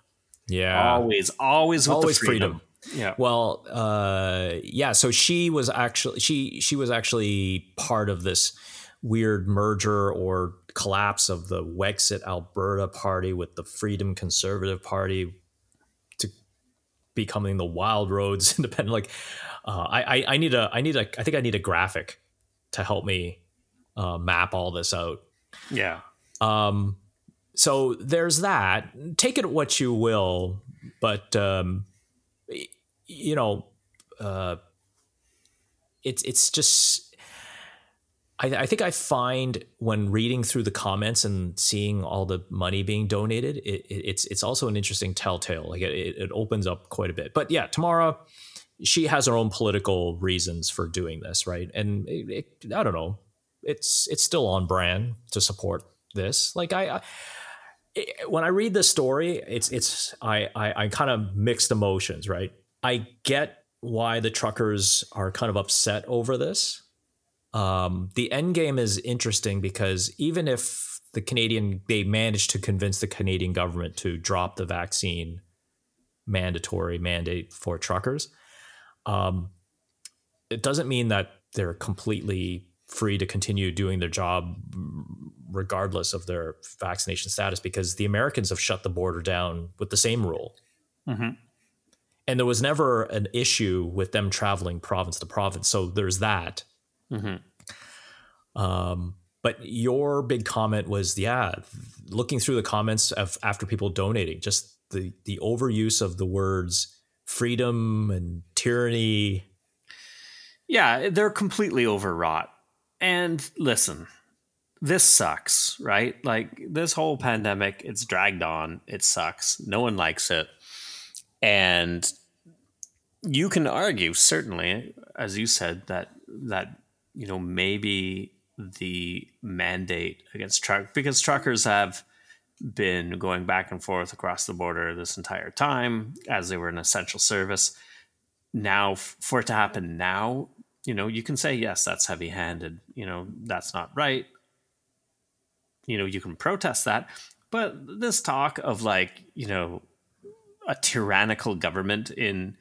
Yeah,
always, always, with always freedom. freedom.
Yeah. Well, uh, yeah. So she was actually she she was actually part of this weird merger or collapse of the Wexit Alberta party with the Freedom Conservative Party to becoming the Wildrose [LAUGHS] Independent. Like, uh, I, I need a I need a I think I need a graphic to help me uh, map all this out.
Yeah.
Um. So there's that. Take it what you will, but um, you know, uh, it's it's just I, I, think I find when reading through the comments and seeing all the money being donated, it, it, it's it's also an interesting telltale. Like it, it opens up quite a bit. But yeah, Tamara, she has her own political reasons for doing this, right? And I don't know, it's it's still on brand to support this. Like I, I when I read this story, it's it's I I, I kind of mixed emotions, right? I get why the truckers are kind of upset over this um, the end game is interesting because even if the Canadian they managed to convince the Canadian government to drop the vaccine mandatory mandate for truckers, um, it doesn't mean that they're completely free to continue doing their job regardless of their vaccination status because the Americans have shut the border down with the same rule. Mm-hmm. And there was never an issue with them traveling province to province. So there's that. Mm-hmm. Um, but your big comment was, yeah, looking through the comments of after people donating, just the the overuse of the words freedom and tyranny.
Yeah, they're completely overwrought. And listen, this sucks, right? Like this whole pandemic, it's dragged on. It sucks. No one likes it. And you can argue, certainly, as you said, that that you know, maybe the mandate against truck because truckers have been going back and forth across the border this entire time as they were an essential service. Now, for it to happen now, you know, you can say, yes, that's heavy handed. You know, that's not right. You know, you can protest that. But this talk of like, you know, a tyrannical government in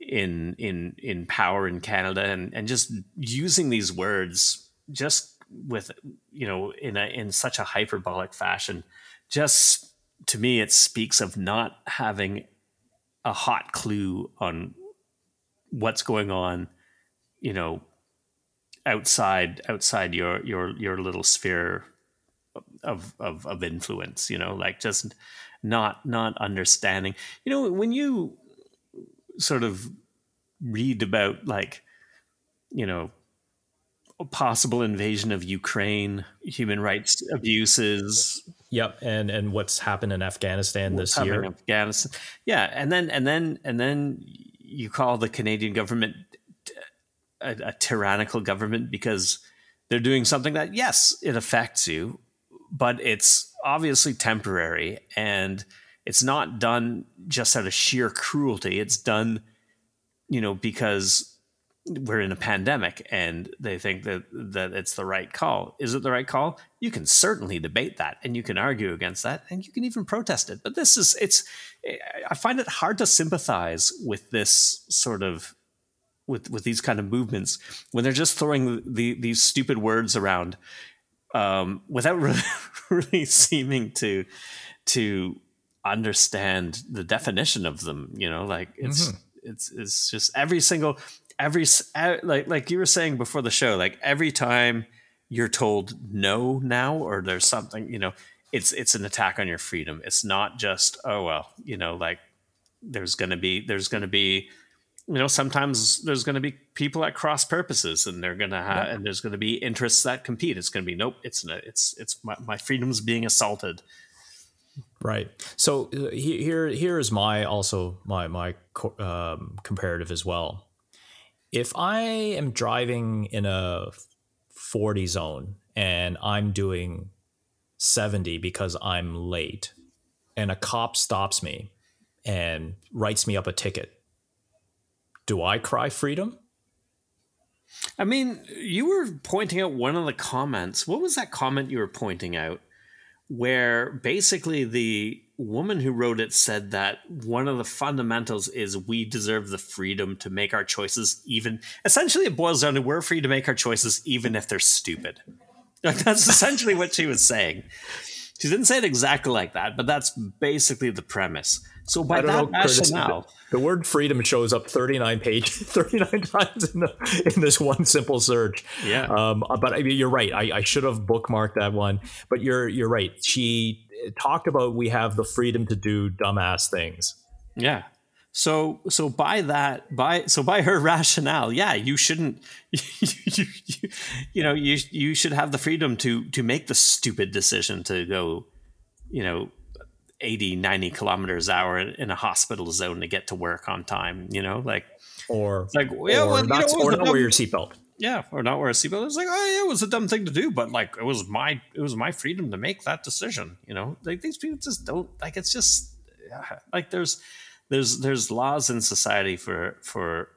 in in in power in Canada and and just using these words just with you know in a in such a hyperbolic fashion just to me it speaks of not having a hot clue on what's going on you know outside outside your your your little sphere of of of influence you know like just not not understanding. You know when you sort of read about like you know a possible invasion of Ukraine, human rights abuses.
Yep, and and what's happened in Afghanistan this year?
Afghanistan, yeah, and then and then and then you call the Canadian government a, a tyrannical government because they're doing something that yes, it affects you, but it's obviously temporary and it's not done just out of sheer cruelty. It's done, you know, because we're in a pandemic and they think that that it's the right call. Is it the right call? You can certainly debate that and you can argue against that and you can even protest it. But this is it's I find it hard to sympathize with this sort of with with these kind of movements when they're just throwing the, these stupid words around um, without really, [LAUGHS] really seeming to to understand the definition of them you know like it's mm-hmm. it's it's just every single every like like you were saying before the show like every time you're told no now or there's something you know it's it's an attack on your freedom. It's not just oh well, you know, like there's going to be there's going to be you know sometimes there's going to be people at cross purposes and they're going to have yeah. and there's going to be interests that compete it's going to be nope it's it's it's my, my freedom's being assaulted
right so uh, here here is my also my my um, comparative as well if i am driving in a 40 zone and i'm doing 70 because i'm late and a cop stops me and writes me up a ticket do I cry freedom?
I mean, you were pointing out one of the comments. What was that comment you were pointing out? Where basically the woman who wrote it said that one of the fundamentals is we deserve the freedom to make our choices, even essentially, it boils down to we're free to make our choices, even if they're stupid. [LAUGHS] That's essentially what she was saying. She didn't say it exactly like that, but that's basically the premise. So by that know, rationale,
Curtis, the, word freedom shows up 39 page [LAUGHS] 39 times in, the, in this one simple search.
Yeah.
Um, but I mean, you're right. I, I should have bookmarked that one. But you're you're right. She talked about we have the freedom to do dumbass things.
Yeah. So so by that by so by her [LAUGHS] rationale, yeah, you shouldn't you, [LAUGHS] you, you, know you you should have the freedom to to make the stupid decision to go, you know, 80 90 kilometers hour in a hospital zone to get to work on time you know like
or like yeah, or well, not, you know, or not wear your seatbelt.
Yeah or not wear a seatbelt. It's like oh yeah it was a dumb thing to do but like it was my it was my freedom to make that decision you know? Like these people just don't like it's just [SIGHS] like there's there's there's laws in society for for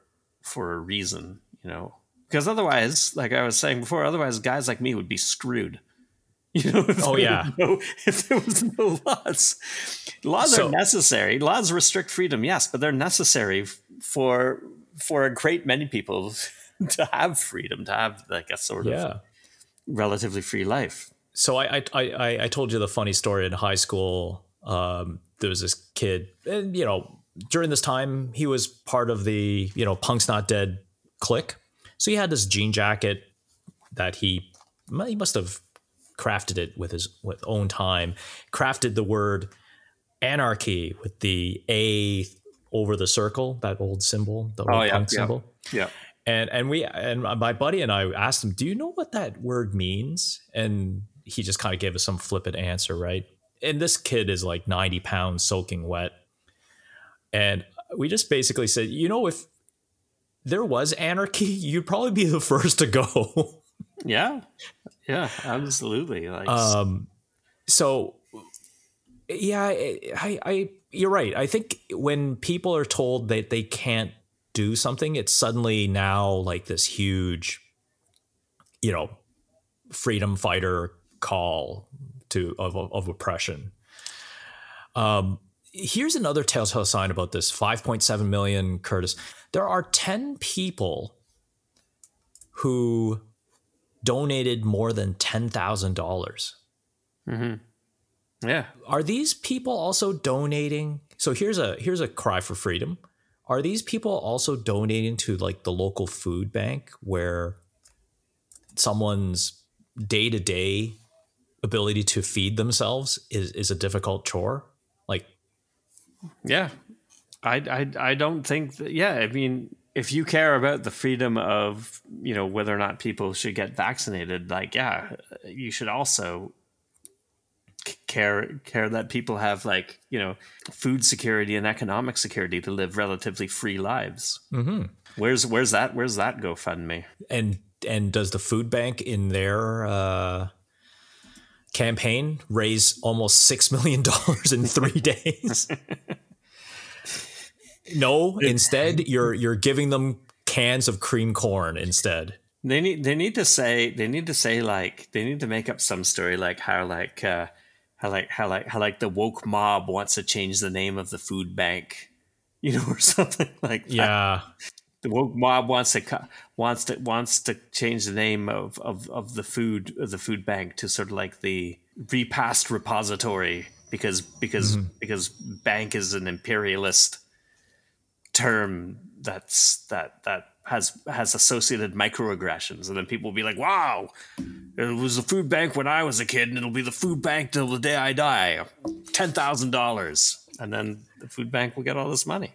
for a reason you know because otherwise like i was saying before otherwise guys like me would be screwed [LAUGHS]
You know, oh yeah.
No, if there was no laws, laws so, are necessary. Laws restrict freedom, yes, but they're necessary for for a great many people [LAUGHS] to have freedom, to have like a sort yeah. of relatively free life.
So I, I I I told you the funny story in high school. Um, there was this kid, and you know, during this time he was part of the you know Punk's Not Dead clique. So he had this jean jacket that he he must have crafted it with his with own time, crafted the word anarchy with the A over the circle, that old symbol, the old oh, yeah, punk
yeah,
symbol.
Yeah.
And and we and my buddy and I asked him, "Do you know what that word means?" And he just kind of gave us some flippant answer, right? And this kid is like 90 pounds soaking wet. And we just basically said, you know, if there was anarchy, [LAUGHS] you'd probably be the first to go.
yeah. Yeah, absolutely.
Like, um, so yeah, I, I, you're right. I think when people are told that they can't do something, it's suddenly now like this huge, you know, freedom fighter call to of of oppression. Um, here's another telltale sign about this 5.7 million Curtis. There are 10 people who donated more than 10,000. dollars
mm-hmm. Yeah.
Are these people also donating? So here's a here's a cry for freedom. Are these people also donating to like the local food bank where someone's day-to-day ability to feed themselves is is a difficult chore?
Yeah. I I I don't think that, yeah, I mean if you care about the freedom of you know whether or not people should get vaccinated like yeah you should also care care that people have like you know food security and economic security to live relatively free lives
mm-hmm.
where's where's that where's that gofundme
and and does the food bank in their uh campaign raise almost six million dollars in three days no, instead you're you're giving them cans of cream corn instead.
They need they need to say they need to say like they need to make up some story like how like uh how like how like how like the woke mob wants to change the name of the food bank, you know, [LAUGHS] or something like that.
Yeah.
The woke mob wants to wants to wants to change the name of, of, of the food of the food bank to sort of like the repast repository because because mm-hmm. because bank is an imperialist term that's that that has has associated microaggressions, and then people will be like, "Wow, it was the food bank when I was a kid, and it'll be the food bank till the day I die, ten thousand dollars." And then the food bank will get all this money.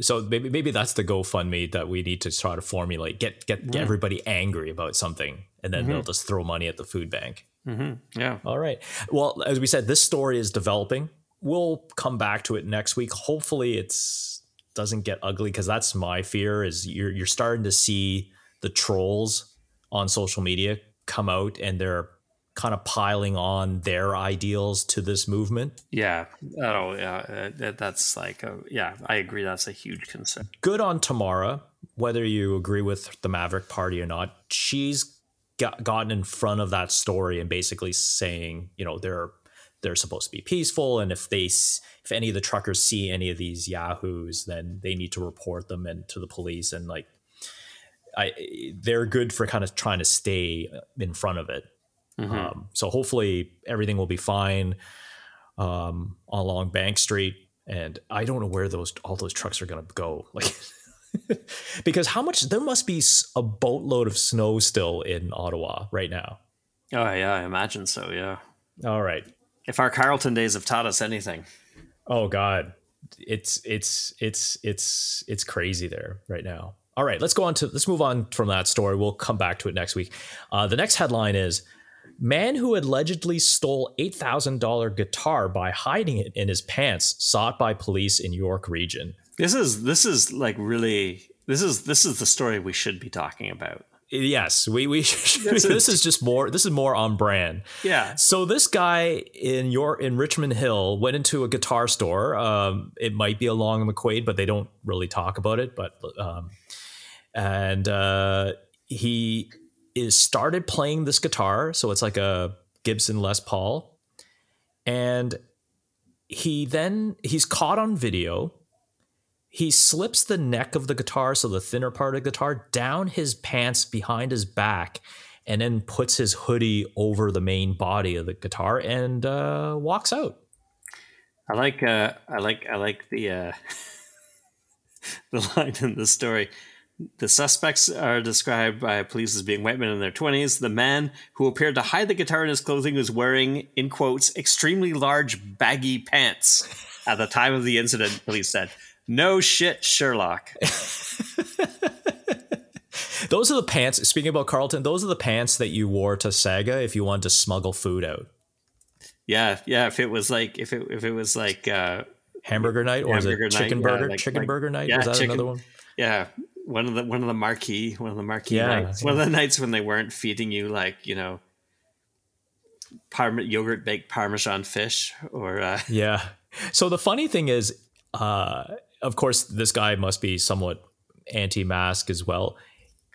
So maybe maybe that's the GoFundMe that we need to try to formulate. Get get, get everybody angry about something, and then they'll just throw money at the food bank.
Mm-hmm. Yeah.
All right. Well, as we said, this story is developing. We'll come back to it next week. Hopefully, it's doesn't get ugly because that's my fear. Is you're you're starting to see the trolls on social media come out and they're kind of piling on their ideals to this movement.
Yeah. Oh, yeah. That's like, a, yeah, I agree. That's a huge concern.
Good on Tamara, whether you agree with the Maverick Party or not. She's got, gotten in front of that story and basically saying, you know, they're they're supposed to be peaceful, and if they if any of the truckers see any of these yahoos, then they need to report them and to the police and like. I, they're good for kind of trying to stay in front of it.
Mm-hmm.
Um, so hopefully everything will be fine um, along Bank Street. And I don't know where those all those trucks are going to go. [LAUGHS] Like, because how much there must be a boatload of snow still in Ottawa right now.
Oh, yeah. I imagine so. Yeah.
All right.
If our Carleton days have taught us anything.
Oh God, it's it's it's it's it's crazy there right now. All right, let's go on to let's move on from that story. We'll come back to it next week. Uh, the next headline is man who allegedly stole eight thousand dollar guitar by hiding it in his pants sought by police in York region.
This is this is like really this is this is the story we should be talking about.
Yes, we we [LAUGHS]
This
this
is-
just more this is more on brand.
Yeah.
So this guy in your in Richmond Hill went into a guitar store. Um, it might be along McQuaid, but they don't really talk about it. But um, and uh, he is started playing this guitar. So it's like a Gibson Les Paul, and he then he's caught on video. He slips the neck of the guitar, so the thinner part of the guitar, down his pants behind his back, and then puts his hoodie over the main body of the guitar and uh, walks out.
I like uh I like I like the uh [LAUGHS] the line in the story. The suspects are described by police as being white men in their 20s. The man who appeared to hide the guitar in his clothing was wearing, in quotes, extremely large baggy pants at the time of the incident, police said. No shit, Sherlock. [LAUGHS]
Those are the pants. Speaking about Carleton, those are the pants that you wore to Saga if you wanted to smuggle food out.
Yeah, yeah. If it was like, if it if it was like, uh,
Hamburger night, or
Hamburger
is it
night,
chicken
yeah,
burger?
like-
chicken
like-
burger night?
yeah,
was that
chicken-
another one?
yeah, one of the one of the marquee one of the marquee
Yeah,
nights. One of the nights when they weren't feeding you like you know, parm- yogurt baked parmesan fish or uh, [LAUGHS]
Yeah. So the funny thing is, uh, of course, this guy must be somewhat anti-mask as well.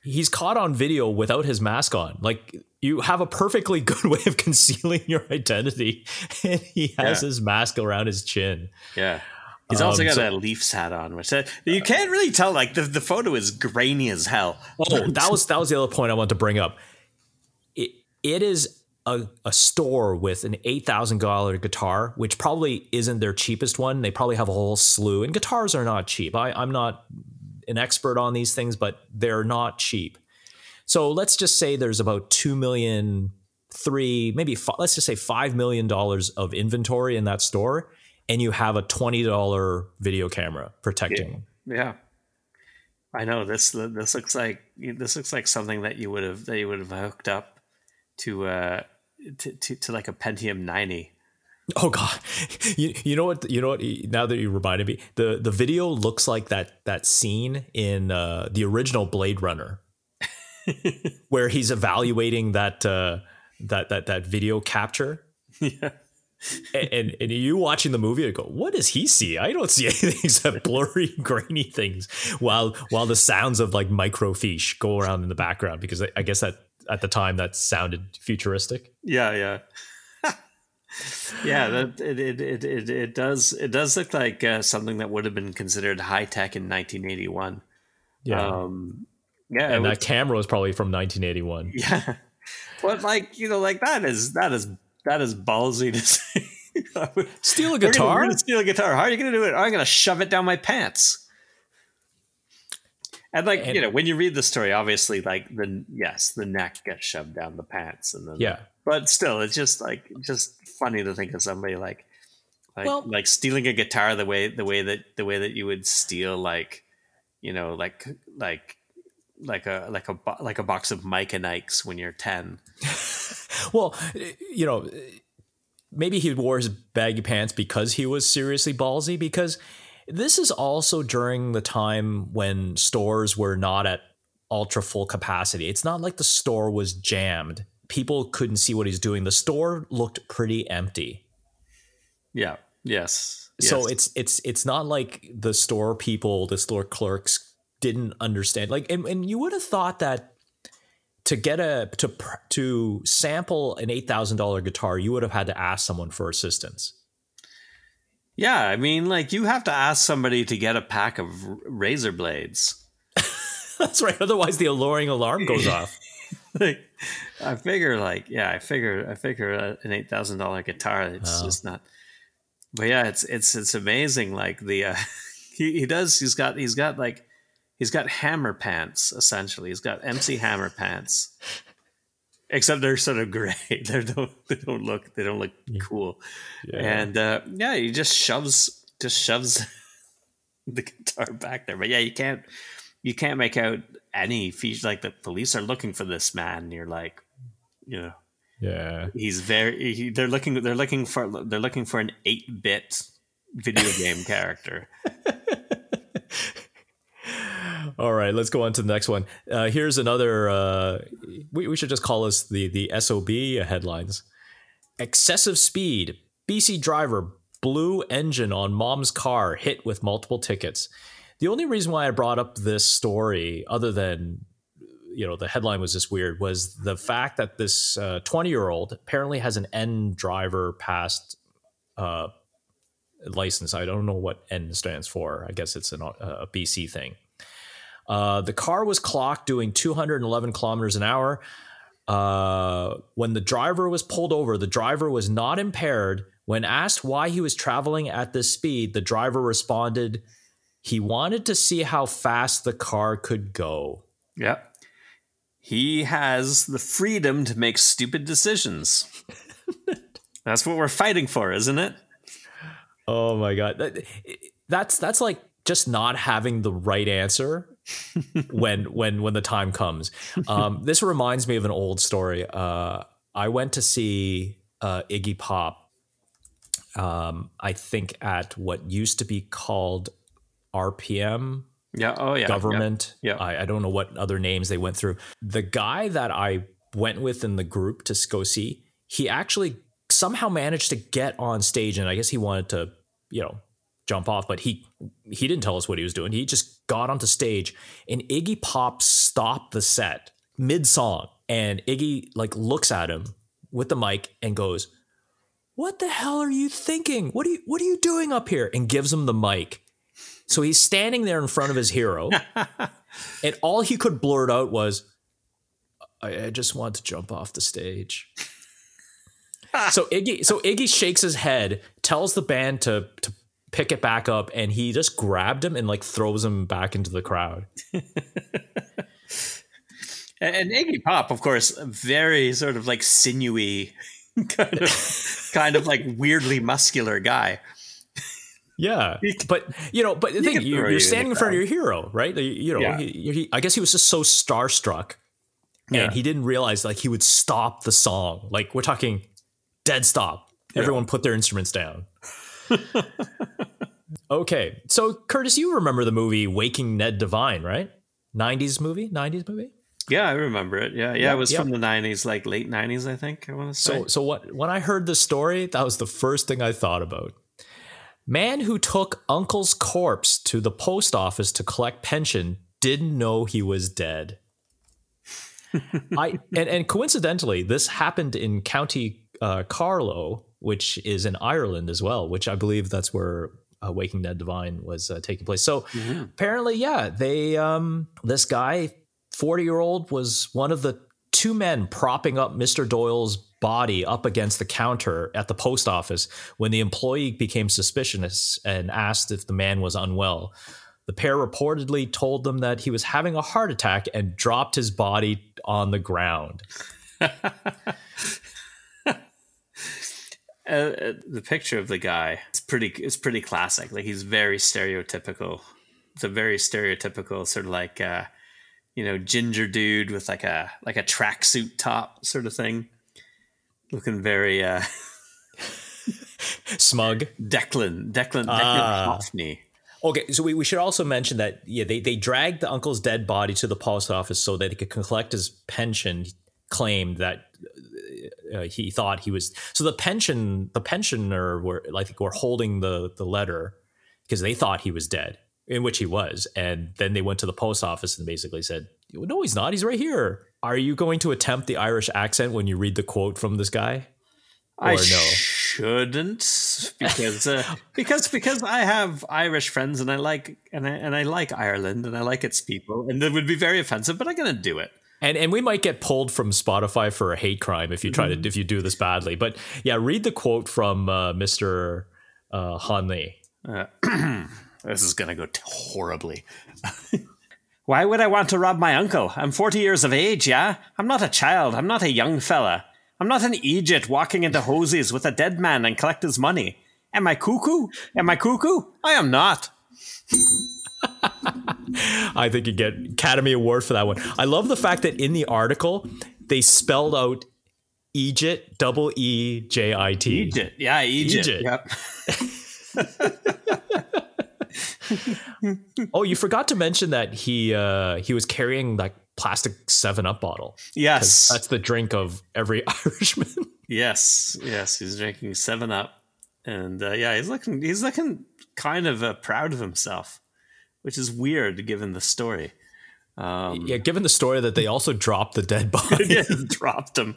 He's caught on video without his mask on. Like you have a perfectly [LAUGHS] good way of concealing your identity, [LAUGHS] and he has
Yeah.
his mask around his chin.
yeah. He's also
Um,
got
so-
a Leafs hat on, which uh, you can't really tell. Like the, the photo is grainy as hell.
Oh, that was that was the other point I wanted to bring up. It it is a, a store with an eight thousand dollar guitar, which probably isn't their cheapest one. They probably have a whole slew, and guitars are not cheap. I, I'm not an expert on these things, but they're not cheap. So let's just say there's about two million, three, maybe fi- let's just say five million dollars of inventory in that store, and you have a twenty dollar video camera protecting.
Yeah, I know this. This looks like this looks like something that you would have that you would have hooked up to uh to, to, to like a Pentium ninety.
Oh God, [LAUGHS] you, you know what? You know what? Now that you reminded me, the the video looks like that that scene in uh, the original Blade Runner, [LAUGHS] where he's evaluating that uh, that that that video capture.
Yeah.
And, and and you watching the movie, I go, what does he see? I don't see [LAUGHS] anything except blurry, grainy things. While while the sounds of like microfiche go around in the background, because I, I guess that at the time that sounded futuristic.
Yeah, yeah. [LAUGHS] yeah, that it, it, it, it, it does it does look like uh, something that would have been considered high tech in 1981.
Yeah,
Um, yeah,
and
was-
that camera was probably from 1981. [LAUGHS]
yeah. But like you know, like that is that is that is ballsy to [LAUGHS] say.
Steal a
We're gonna-
guitar?
We're gonna steal a guitar. How are you gonna do it? I'm gonna shove it down my pants. And like
And-
you know, when you read the story, obviously, like the yes, the neck gets shoved down the pants, and then
Yeah.
But still, it's just like just funny to think of somebody like like
Well-
like stealing a guitar the way the way that the way that you would steal like you know like like like a like a like a box of Mike and Ike's when you're ten. [LAUGHS]
Well, you know, maybe he wore his baggy pants because he was seriously ballsy. Because this is also during the time when stores were not at ultra full capacity. It's not like the store was jammed. People couldn't see what he's doing. The store looked pretty empty.
Yeah. Yes.
So
Yes.
it's it's it's not like the store people, the store clerks didn't understand. Like, and, and you would have thought that to get a to to sample an eight thousand dollar guitar, you would have had to ask someone for assistance.
yeah. I mean, like you have to ask somebody to get a pack of razor blades. [LAUGHS]
That's right. Otherwise, the alluring alarm goes [LAUGHS] off.
like I figure like yeah, I figure I figure uh, an eight thousand dollar guitar. It's
Wow.
just not. But yeah, it's it's it's amazing. Like the uh, [LAUGHS] he he does. He's got he's got like he's got hammer pants essentially. He's got MC Hammer pants. Except they're sort of gray. [LAUGHS] They don't they don't look they don't look cool. And uh, yeah, he just shoves just shoves [LAUGHS] the guitar back there. But yeah, you can't you can't make out any feature like the police are looking for this man. And you're like, you know,
yeah.
he's very. He, they're looking. They're looking for. They're looking for an eight bit video game character. [LAUGHS]
All right, let's go on to the next one. Uh, here's another. Uh, we, we should just call this the the SOB headlines. Excessive speed. BC driver blew engine on mom's car, hit with multiple tickets. The only reason why I brought up this story, other than you know the headline was just weird, was the fact that this twenty year old apparently has an N driver past uh, license. I don't know what N stands for. I guess it's an, uh, a BC thing. Uh, the car was clocked doing 211 kilometers an hour. Uh, when the driver was pulled over, the driver was not impaired. When asked why he was traveling at this speed, the driver responded, he wanted to see how fast the car could go.
yeah, he has the freedom to make stupid decisions. [LAUGHS] That's what we're fighting for, isn't it?
Oh my god, That- that's that's like just not having the right answer [LAUGHS] when when when the time comes. Um, [LAUGHS] this reminds me of an old story. Uh, I went to see uh, Iggy Pop. Um, I think at what used to be called RPM
Yeah. Oh yeah.
Guvernment.
Yeah.
I, I don't know what other names they went through. The guy that I went with in the group to go see, he actually somehow managed to get on stage, and I guess he wanted to, you know, jump off, but he he didn't tell us what he was doing. He just got onto stage, and Iggy Pop stopped the set mid song, and Iggy like looks at him with the mic and goes. What the hell are you thinking? What are you what are you doing up here? And gives him the mic. So he's standing there in front of his hero, [LAUGHS] and all he could blurt out was, I, I just want to jump off the stage. [LAUGHS] so Iggy so Iggy shakes his head, tells the band to to pick it back up, and he just grabbed him and like throws him back into the crowd. [LAUGHS]
And, Iggy Pop, of course, very sort of like sinewy, [LAUGHS] kind of, kind of like weirdly muscular guy.
Yeah, [LAUGHS] but you know, but the thing you, you're
you
standing in front of your hero, right? You, know,
Yeah.
he, he, I guess he was just so starstruck,
Yeah.
and he didn't realize like he would stop the song. Like we're talking dead stop. Everyone put their instruments down. [LAUGHS] okay, so Curtis, you remember the movie Waking Ned Devine, right? '90s movie, '90s movie.
Yeah, I remember it. Yeah, yeah,
Yeah,
it was
yeah.
from the '90s, like late '90s, I think. I want to say.
So, so what? When I heard this story, that was the first thing I thought about. Man who took uncle's corpse to the post office to collect pension didn't know he was dead. [LAUGHS] I and, and coincidentally, this happened in County uh, Carlow, which is in Ireland as well. Which I believe that's where uh, Waking Dead Devine was uh, taking place. So apparently, yeah, they um, this guy, forty year old, was one of the two men propping up Mr. Doyle's body up against the counter at the post office when the employee became suspicious and asked if the man was unwell. The pair reportedly told them that he was having a heart attack and dropped his body on the ground. [LAUGHS]
Uh, the picture of the guy it's pretty it's pretty classic like he's very stereotypical it's a very stereotypical sort of like uh you know ginger dude with like a like a tracksuit top sort of thing looking very uh [LAUGHS]
Smug.
Declan Declan Declan. Haughney
Okay, so we, we should also mention that yeah, they, they dragged the uncle's dead body to the post office so that he could collect his pension. claim that uh, he thought he was so the pension the pensioner were I think were holding the the letter because they thought he was dead, in which he was, and then they went to the post office and basically said, "No, he's not. He's right here." Are you going to attempt the Irish accent when you read the quote from this guy?
I
Or no?
shouldn't because uh, [LAUGHS] because because I have Irish friends and I like and I and I like Ireland and I like its people and it would be very offensive, but I'm gonna do it.
And and we might get pulled from Spotify for a hate crime if you try
Mm-hmm.
to if you do this badly. But yeah, read the quote from uh, Mr. Uh, Hanley. [CLEARS THROAT]
This is gonna go t- horribly. [LAUGHS] Why would I want to rob my uncle? I'm 40 years of age, yeah? I'm not a child. I'm not a young fella. I'm not an Egypt walking into hosies with a dead man and collect his money. Am I cuckoo? Am I cuckoo? I am not. [LAUGHS]
I think you get Academy Award for that one. I love the fact that in the article they spelled out Egypt, double E J I T.
Egypt. Yeah, Egypt.
Egypt.
Yep. [LAUGHS]
Oh, you forgot to mention that he uh, he was carrying like plastic Seven Up bottle.
Yes.
That's the drink of every [LAUGHS] Irishman.
Yes, yes, he's drinking Seven Up, and uh, yeah, he's looking he's looking kind of uh, proud of himself, which is weird given the story. Um,
yeah, given the story that they also dropped the dead [LAUGHS] body.
yeah, dropped him.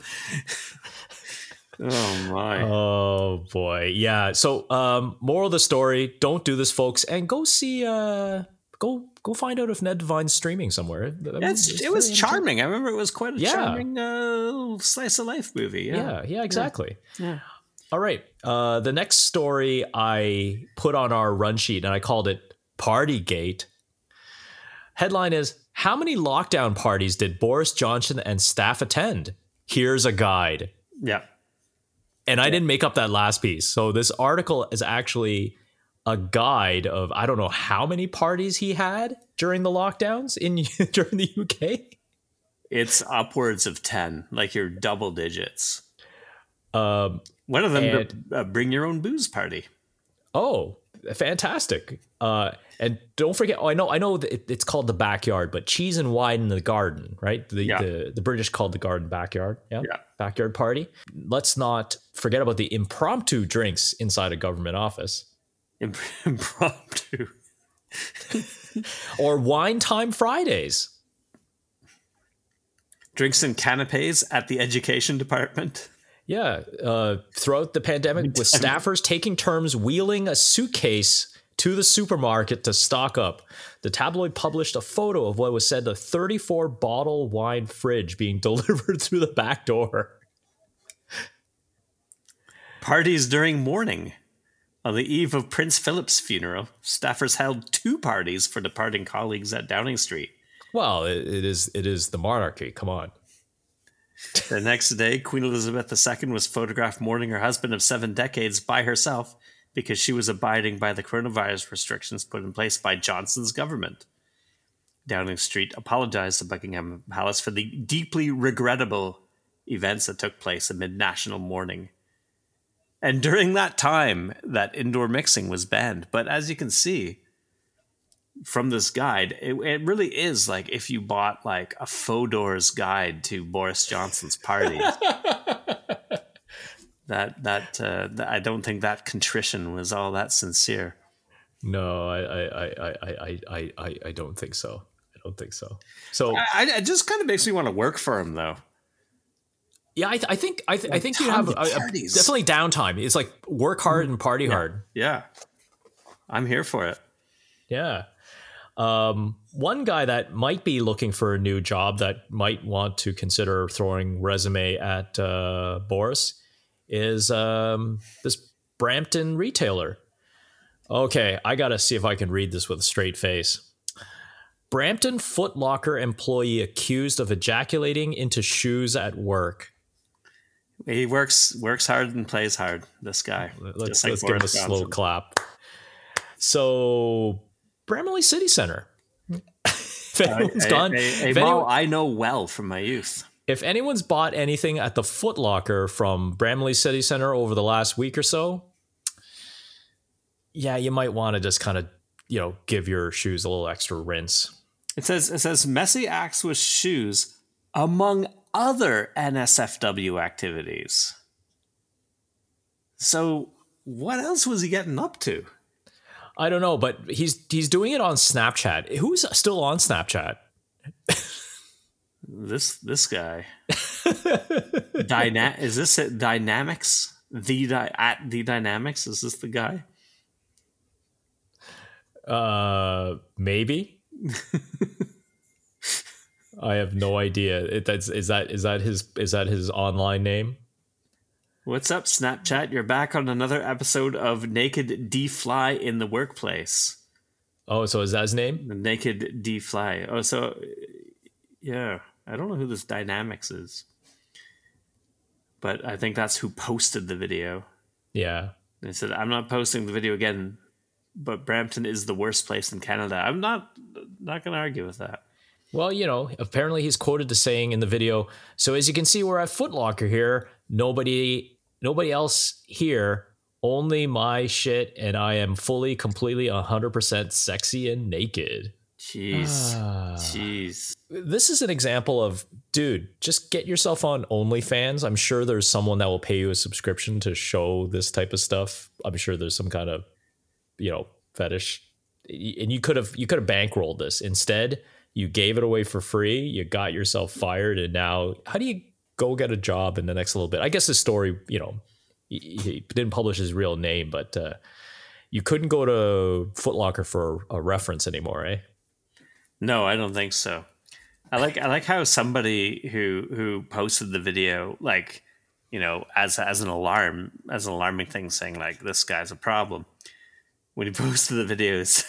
oh my!
Oh boy, yeah. So, um, moral of the story: don't do this, folks, and go see. Uh, go go find out if Ned Devine's streaming somewhere. I
It's,
it's
it was charming. I remember it was quite a
Yeah.
charming uh, slice of life movie. Yeah.
Yeah, yeah, exactly.
Yeah.
All right. Uh, the next story I put on our run sheet, and I called it "Partygate." Headline is: How many lockdown parties did Boris Johnson and staff attend? Here's a guide.
yeah.
And I didn't make up that last piece. So this article is actually a guide of I don't know how many parties he had during the lockdowns in [LAUGHS] during the UK.
It's upwards of ten, like your double digits.
Um,
One of them,
And-
uh, bring your own booze party.
oh, fantastic! Uh, and don't forget. Oh, I know, I know that it, it's called the backyard, but cheese and wine in the garden, right? The
Yeah.
the, the British called the garden backyard. Yeah?
Yeah.
backyard party. Let's not forget about the impromptu drinks inside a government office
Imp- [LAUGHS] impromptu.
or wine time Fridays.
Drinks and canapes at the education department.
Yeah, uh, throughout the pandemic, with [LAUGHS] staffers taking turns wheeling a suitcase to the supermarket to stock up. The tabloid published a photo of what was said a 34 bottle wine fridge being [LAUGHS] delivered through the back door.
Parties during mourning. On the eve of Prince Philip's funeral, staffers held two parties for departing colleagues at Downing Street.
Well, it, it is it is the monarchy. Come on.
The next day, Queen Elizabeth II was photographed mourning her husband of seven decades by herself because she was abiding by the coronavirus restrictions put in place by Johnson's government. Downing Street apologized to Buckingham Palace for the deeply regrettable events that took place amid national mourning. And during that time, that indoor mixing was banned. But as you can see from this guide, it, it really is like if you bought like a Fodor's guide to Boris Johnson's party. [LAUGHS] that that uh, th- I don't think that contrition was all that sincere.
No, I I I I I I I, I don't think so. I don't think so. So
I, I- it just kind of makes me want to work for him, though.
yeah, I, th- I think I, th- I think you have a, a- definitely downtime. It's like work hard and party hard.
Yeah, I'm here for it.
Yeah. Um, one guy that might be looking for a new job that might want to consider throwing resume at uh, Boris is um, this Brampton retailer. Okay, I gotta see if I can read this with a straight face. Brampton Foot Locker employee accused of ejaculating into shoes at work.
He works works hard and plays hard. This guy.
Let's,
like
let's give him a slow clap. So, Bramalea City Center. [LAUGHS] if anyone's
A-
gone,
a- a
anyone-
I know well from my youth.
if anyone's bought anything at the Foot Locker from Bramalea City Center over the last week or so, yeah, you might want to just kind of, you know, give your shoes a little extra rinse.
It says it says messy acts with shoes among other NSFW activities. So what else was he getting up to?
I don't know, but he's he's doing it on Snapchat. Who's still on Snapchat?
This this guy. [LAUGHS] Dyna- is this it? Dynamics? The di- at the Dynamics? Is this the guy?
Uh, maybe. [LAUGHS] I have no idea. It, that's is that is that his is that his online name?
What's up, Snapchat? You're back on another episode of Naked D Fly in the Workplace.
Oh, so is that his name?
The Naked D Fly. Oh, so yeah, I don't know who this Dynamics is, but I think that's who posted the video.
Yeah.
They said, "I'm not posting the video again, but Brampton is the worst place in Canada." I'm not not going to argue with that.
Well, you know, apparently he's quoted to saying in the video, so as you can see, we're at Foot Locker here. Nobody nobody else here, only my shit, and I am fully, completely, hundred percent sexy and naked.
Jeez,
Ah.
jeez.
This is an example of, dude, just get yourself on OnlyFans. I'm sure there's someone that will pay you a subscription to show this type of stuff. I'm sure there's some kind of, you know, fetish. And you could have you could have bankrolled this. Instead, you gave it away for free. You got yourself fired, and now how do you go get a job in the next little bit? I guess the story, you know, he, he didn't publish his real name, but uh, you couldn't go to Foot Locker for a reference anymore, eh?
No, I don't think so. I like I like how somebody who who posted the video like you know as as an alarm as an alarming thing saying like this guy's a problem. When he [LAUGHS] posted the videos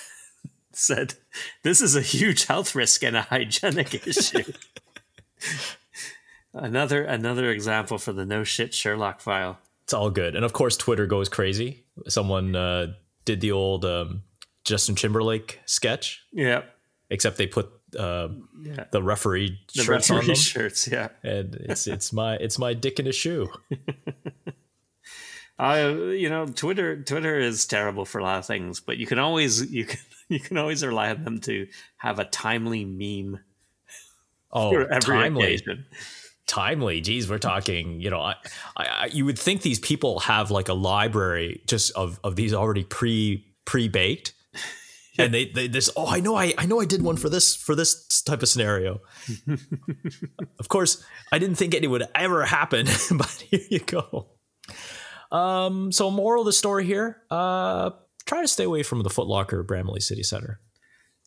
said this is a huge health risk and a hygienic issue. [LAUGHS] another another example for the no shit Sherlock file.
it's all good. And of course, Twitter goes crazy. Someone uh, did the old um, Justin Timberlake sketch,
Yeah.
except they put uh,
Yeah.
the referee
The
shirts on
referee
them,
shirts, yeah.
and it's it's my it's my dick in a shoe. [LAUGHS]
I, you know, Twitter. Twitter is terrible for a lot of things, but you can always you can [LAUGHS] you can always rely on them to have a timely meme
Oh, [LAUGHS] timely,
occasion.
Timely. Geez, we're talking. You know, I, I, you would think these people have like a library just of of these already pre pre baked. [LAUGHS] And they, they this oh I know I I know I did one for this for this type of scenario. [LAUGHS] of course, I didn't think it would ever happen, [LAUGHS] but here you go. Um, so moral of the story here: uh, try to stay away from the Footlocker Bramalea City Center.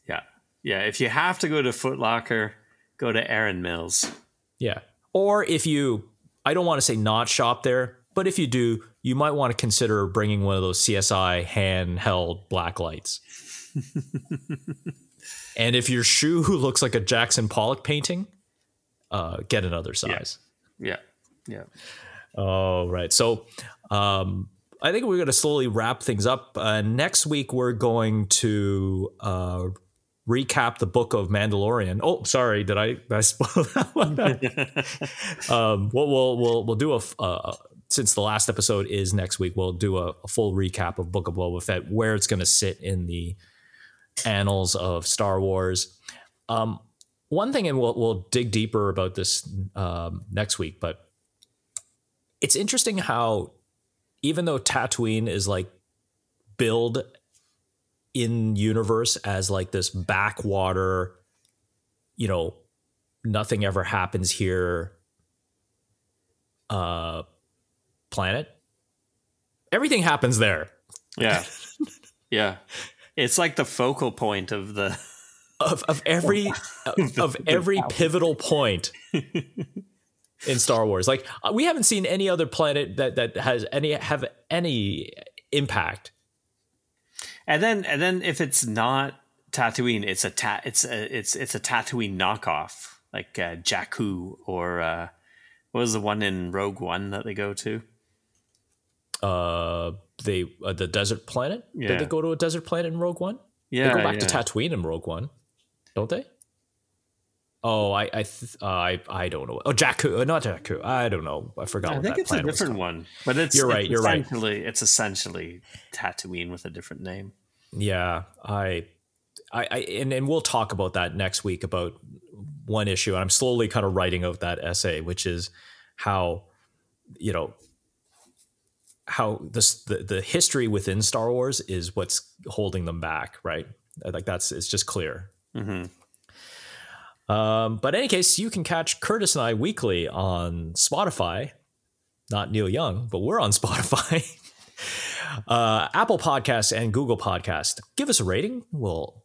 Yeah, yeah. If you have to go to Footlocker, go to Erin Mills.
Yeah. Or if you, I don't want to say not shop there, but if you do, you might want to consider bringing one of those CSI handheld black lights. [LAUGHS] and if your shoe [LAUGHS] looks like a Jackson Pollock painting, uh, get another size.
Yeah, yeah.
Oh, right. So um, I think we're going to slowly wrap things up. Uh, next week, we're going to uh, recap the book of Mandalorian. Oh, sorry, did I, did I spoil [LAUGHS] that one? [LAUGHS] um, we'll, we'll, we'll, we'll do a, f- uh, since the last episode is next week, we'll do a, a full recap of Book of Boba Fett, where it's going to sit in the annals of Star Wars. Um, one thing, and we'll, we'll dig deeper about this um, next week, but it's interesting how even though Tatooine is like billed in universe as like this backwater, you know, nothing ever happens here uh planet. Everything happens there.
Yeah, [LAUGHS] yeah. It's like the focal point of the.
Of of every [LAUGHS] of, of every pivotal point [LAUGHS] in Star Wars. Like uh, we haven't seen any other planet that that has any have any impact
And then and then if it's not Tatooine, it's a ta- it's a it's it's a Tatooine knockoff like uh, Jakku or uh, what was the one in Rogue One that they go to?
Uh, they uh, the desert planet.
Yeah.
Did they go to a desert planet in Rogue One?
Yeah,
they go back to
yeah.
Tatooine in Rogue One, don't they? Oh, I I th- uh, I I don't know. Oh, Jakku, uh, not Jakku. I don't know. I forgot.
I think it's a different one, but it's
You're right,
it's
you're right.
essentially- It's essentially Tatooine with a different name.
Yeah, I, I, I and, and we'll talk about that next week about one issue. And I'm slowly kind of writing out that essay, which is how, you know, how this the, the history within Star Wars is what's holding them back, right? Like that's it's just clear.
Mhm.
Um, but in any case, you can catch Curtis and I weekly on Spotify. Not Neil Young, but we're on [LAUGHS] Spotify. uh, Apple Podcasts and Google Podcast. Give us a rating. We'll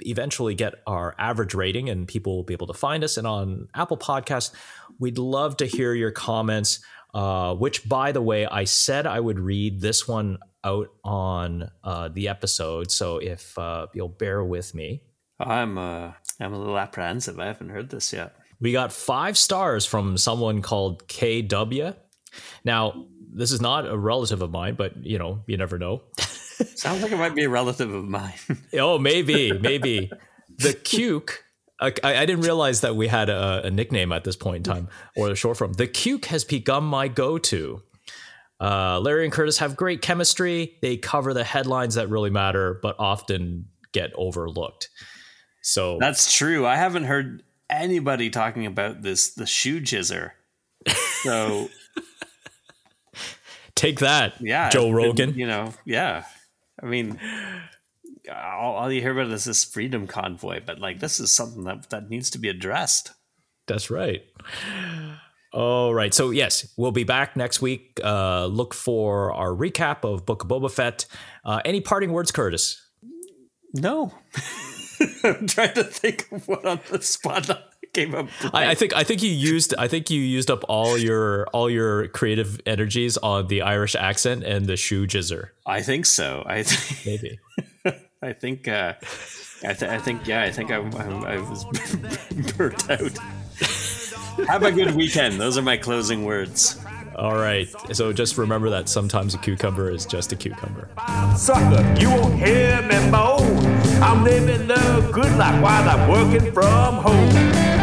eventually get our average rating and people will be able to find us. And on Apple Podcast, we'd love to hear your comments. Uh, which, by the way, I said I would read this one out on uh, the episode. So if uh, you'll bear with me.
I'm uh, I'm a little apprehensive. I haven't heard this yet.
We got five stars from someone called KW. Now, this is not a relative of mine, but you know, you never know. [LAUGHS]
Sounds like it might be a relative of mine. [LAUGHS]
oh, maybe, maybe. The Cuke. I, I didn't realize that we had a, a nickname at this point in time, or a short form. The Cuke has become my go-to. Uh, Larry and Curtis have great chemistry. They cover the headlines that really matter, but often get overlooked. So
That's true. I haven't heard anybody talking about this the shoe jizzer. So [LAUGHS]
take that,
yeah,
Joe
it's been,
Rogan.
You know, yeah. I mean, all, all you hear about is this freedom convoy, but like this is something that that needs to be addressed.
That's right. All right. So, yes, we'll be back next week. Uh, look for our recap of Book of Boba Fett. Uh, any parting words, Curtis?
No, [LAUGHS] [LAUGHS] I'm trying to think of what on the spot that came up.
I, I think I think you used I think you used up all your all your creative energies on the Irish accent and the shoe jizzer.
I think so. I think. [LAUGHS]
Maybe.
I think. Uh, I, th- I think. Yeah. I think I, I, I was [LAUGHS] burnt out. Have a good weekend. Those are my closing words.
All right. So just remember that sometimes a cucumber is just a cucumber.
Sucker, you won't hear me moan. I'm living the good life while I'm working from home.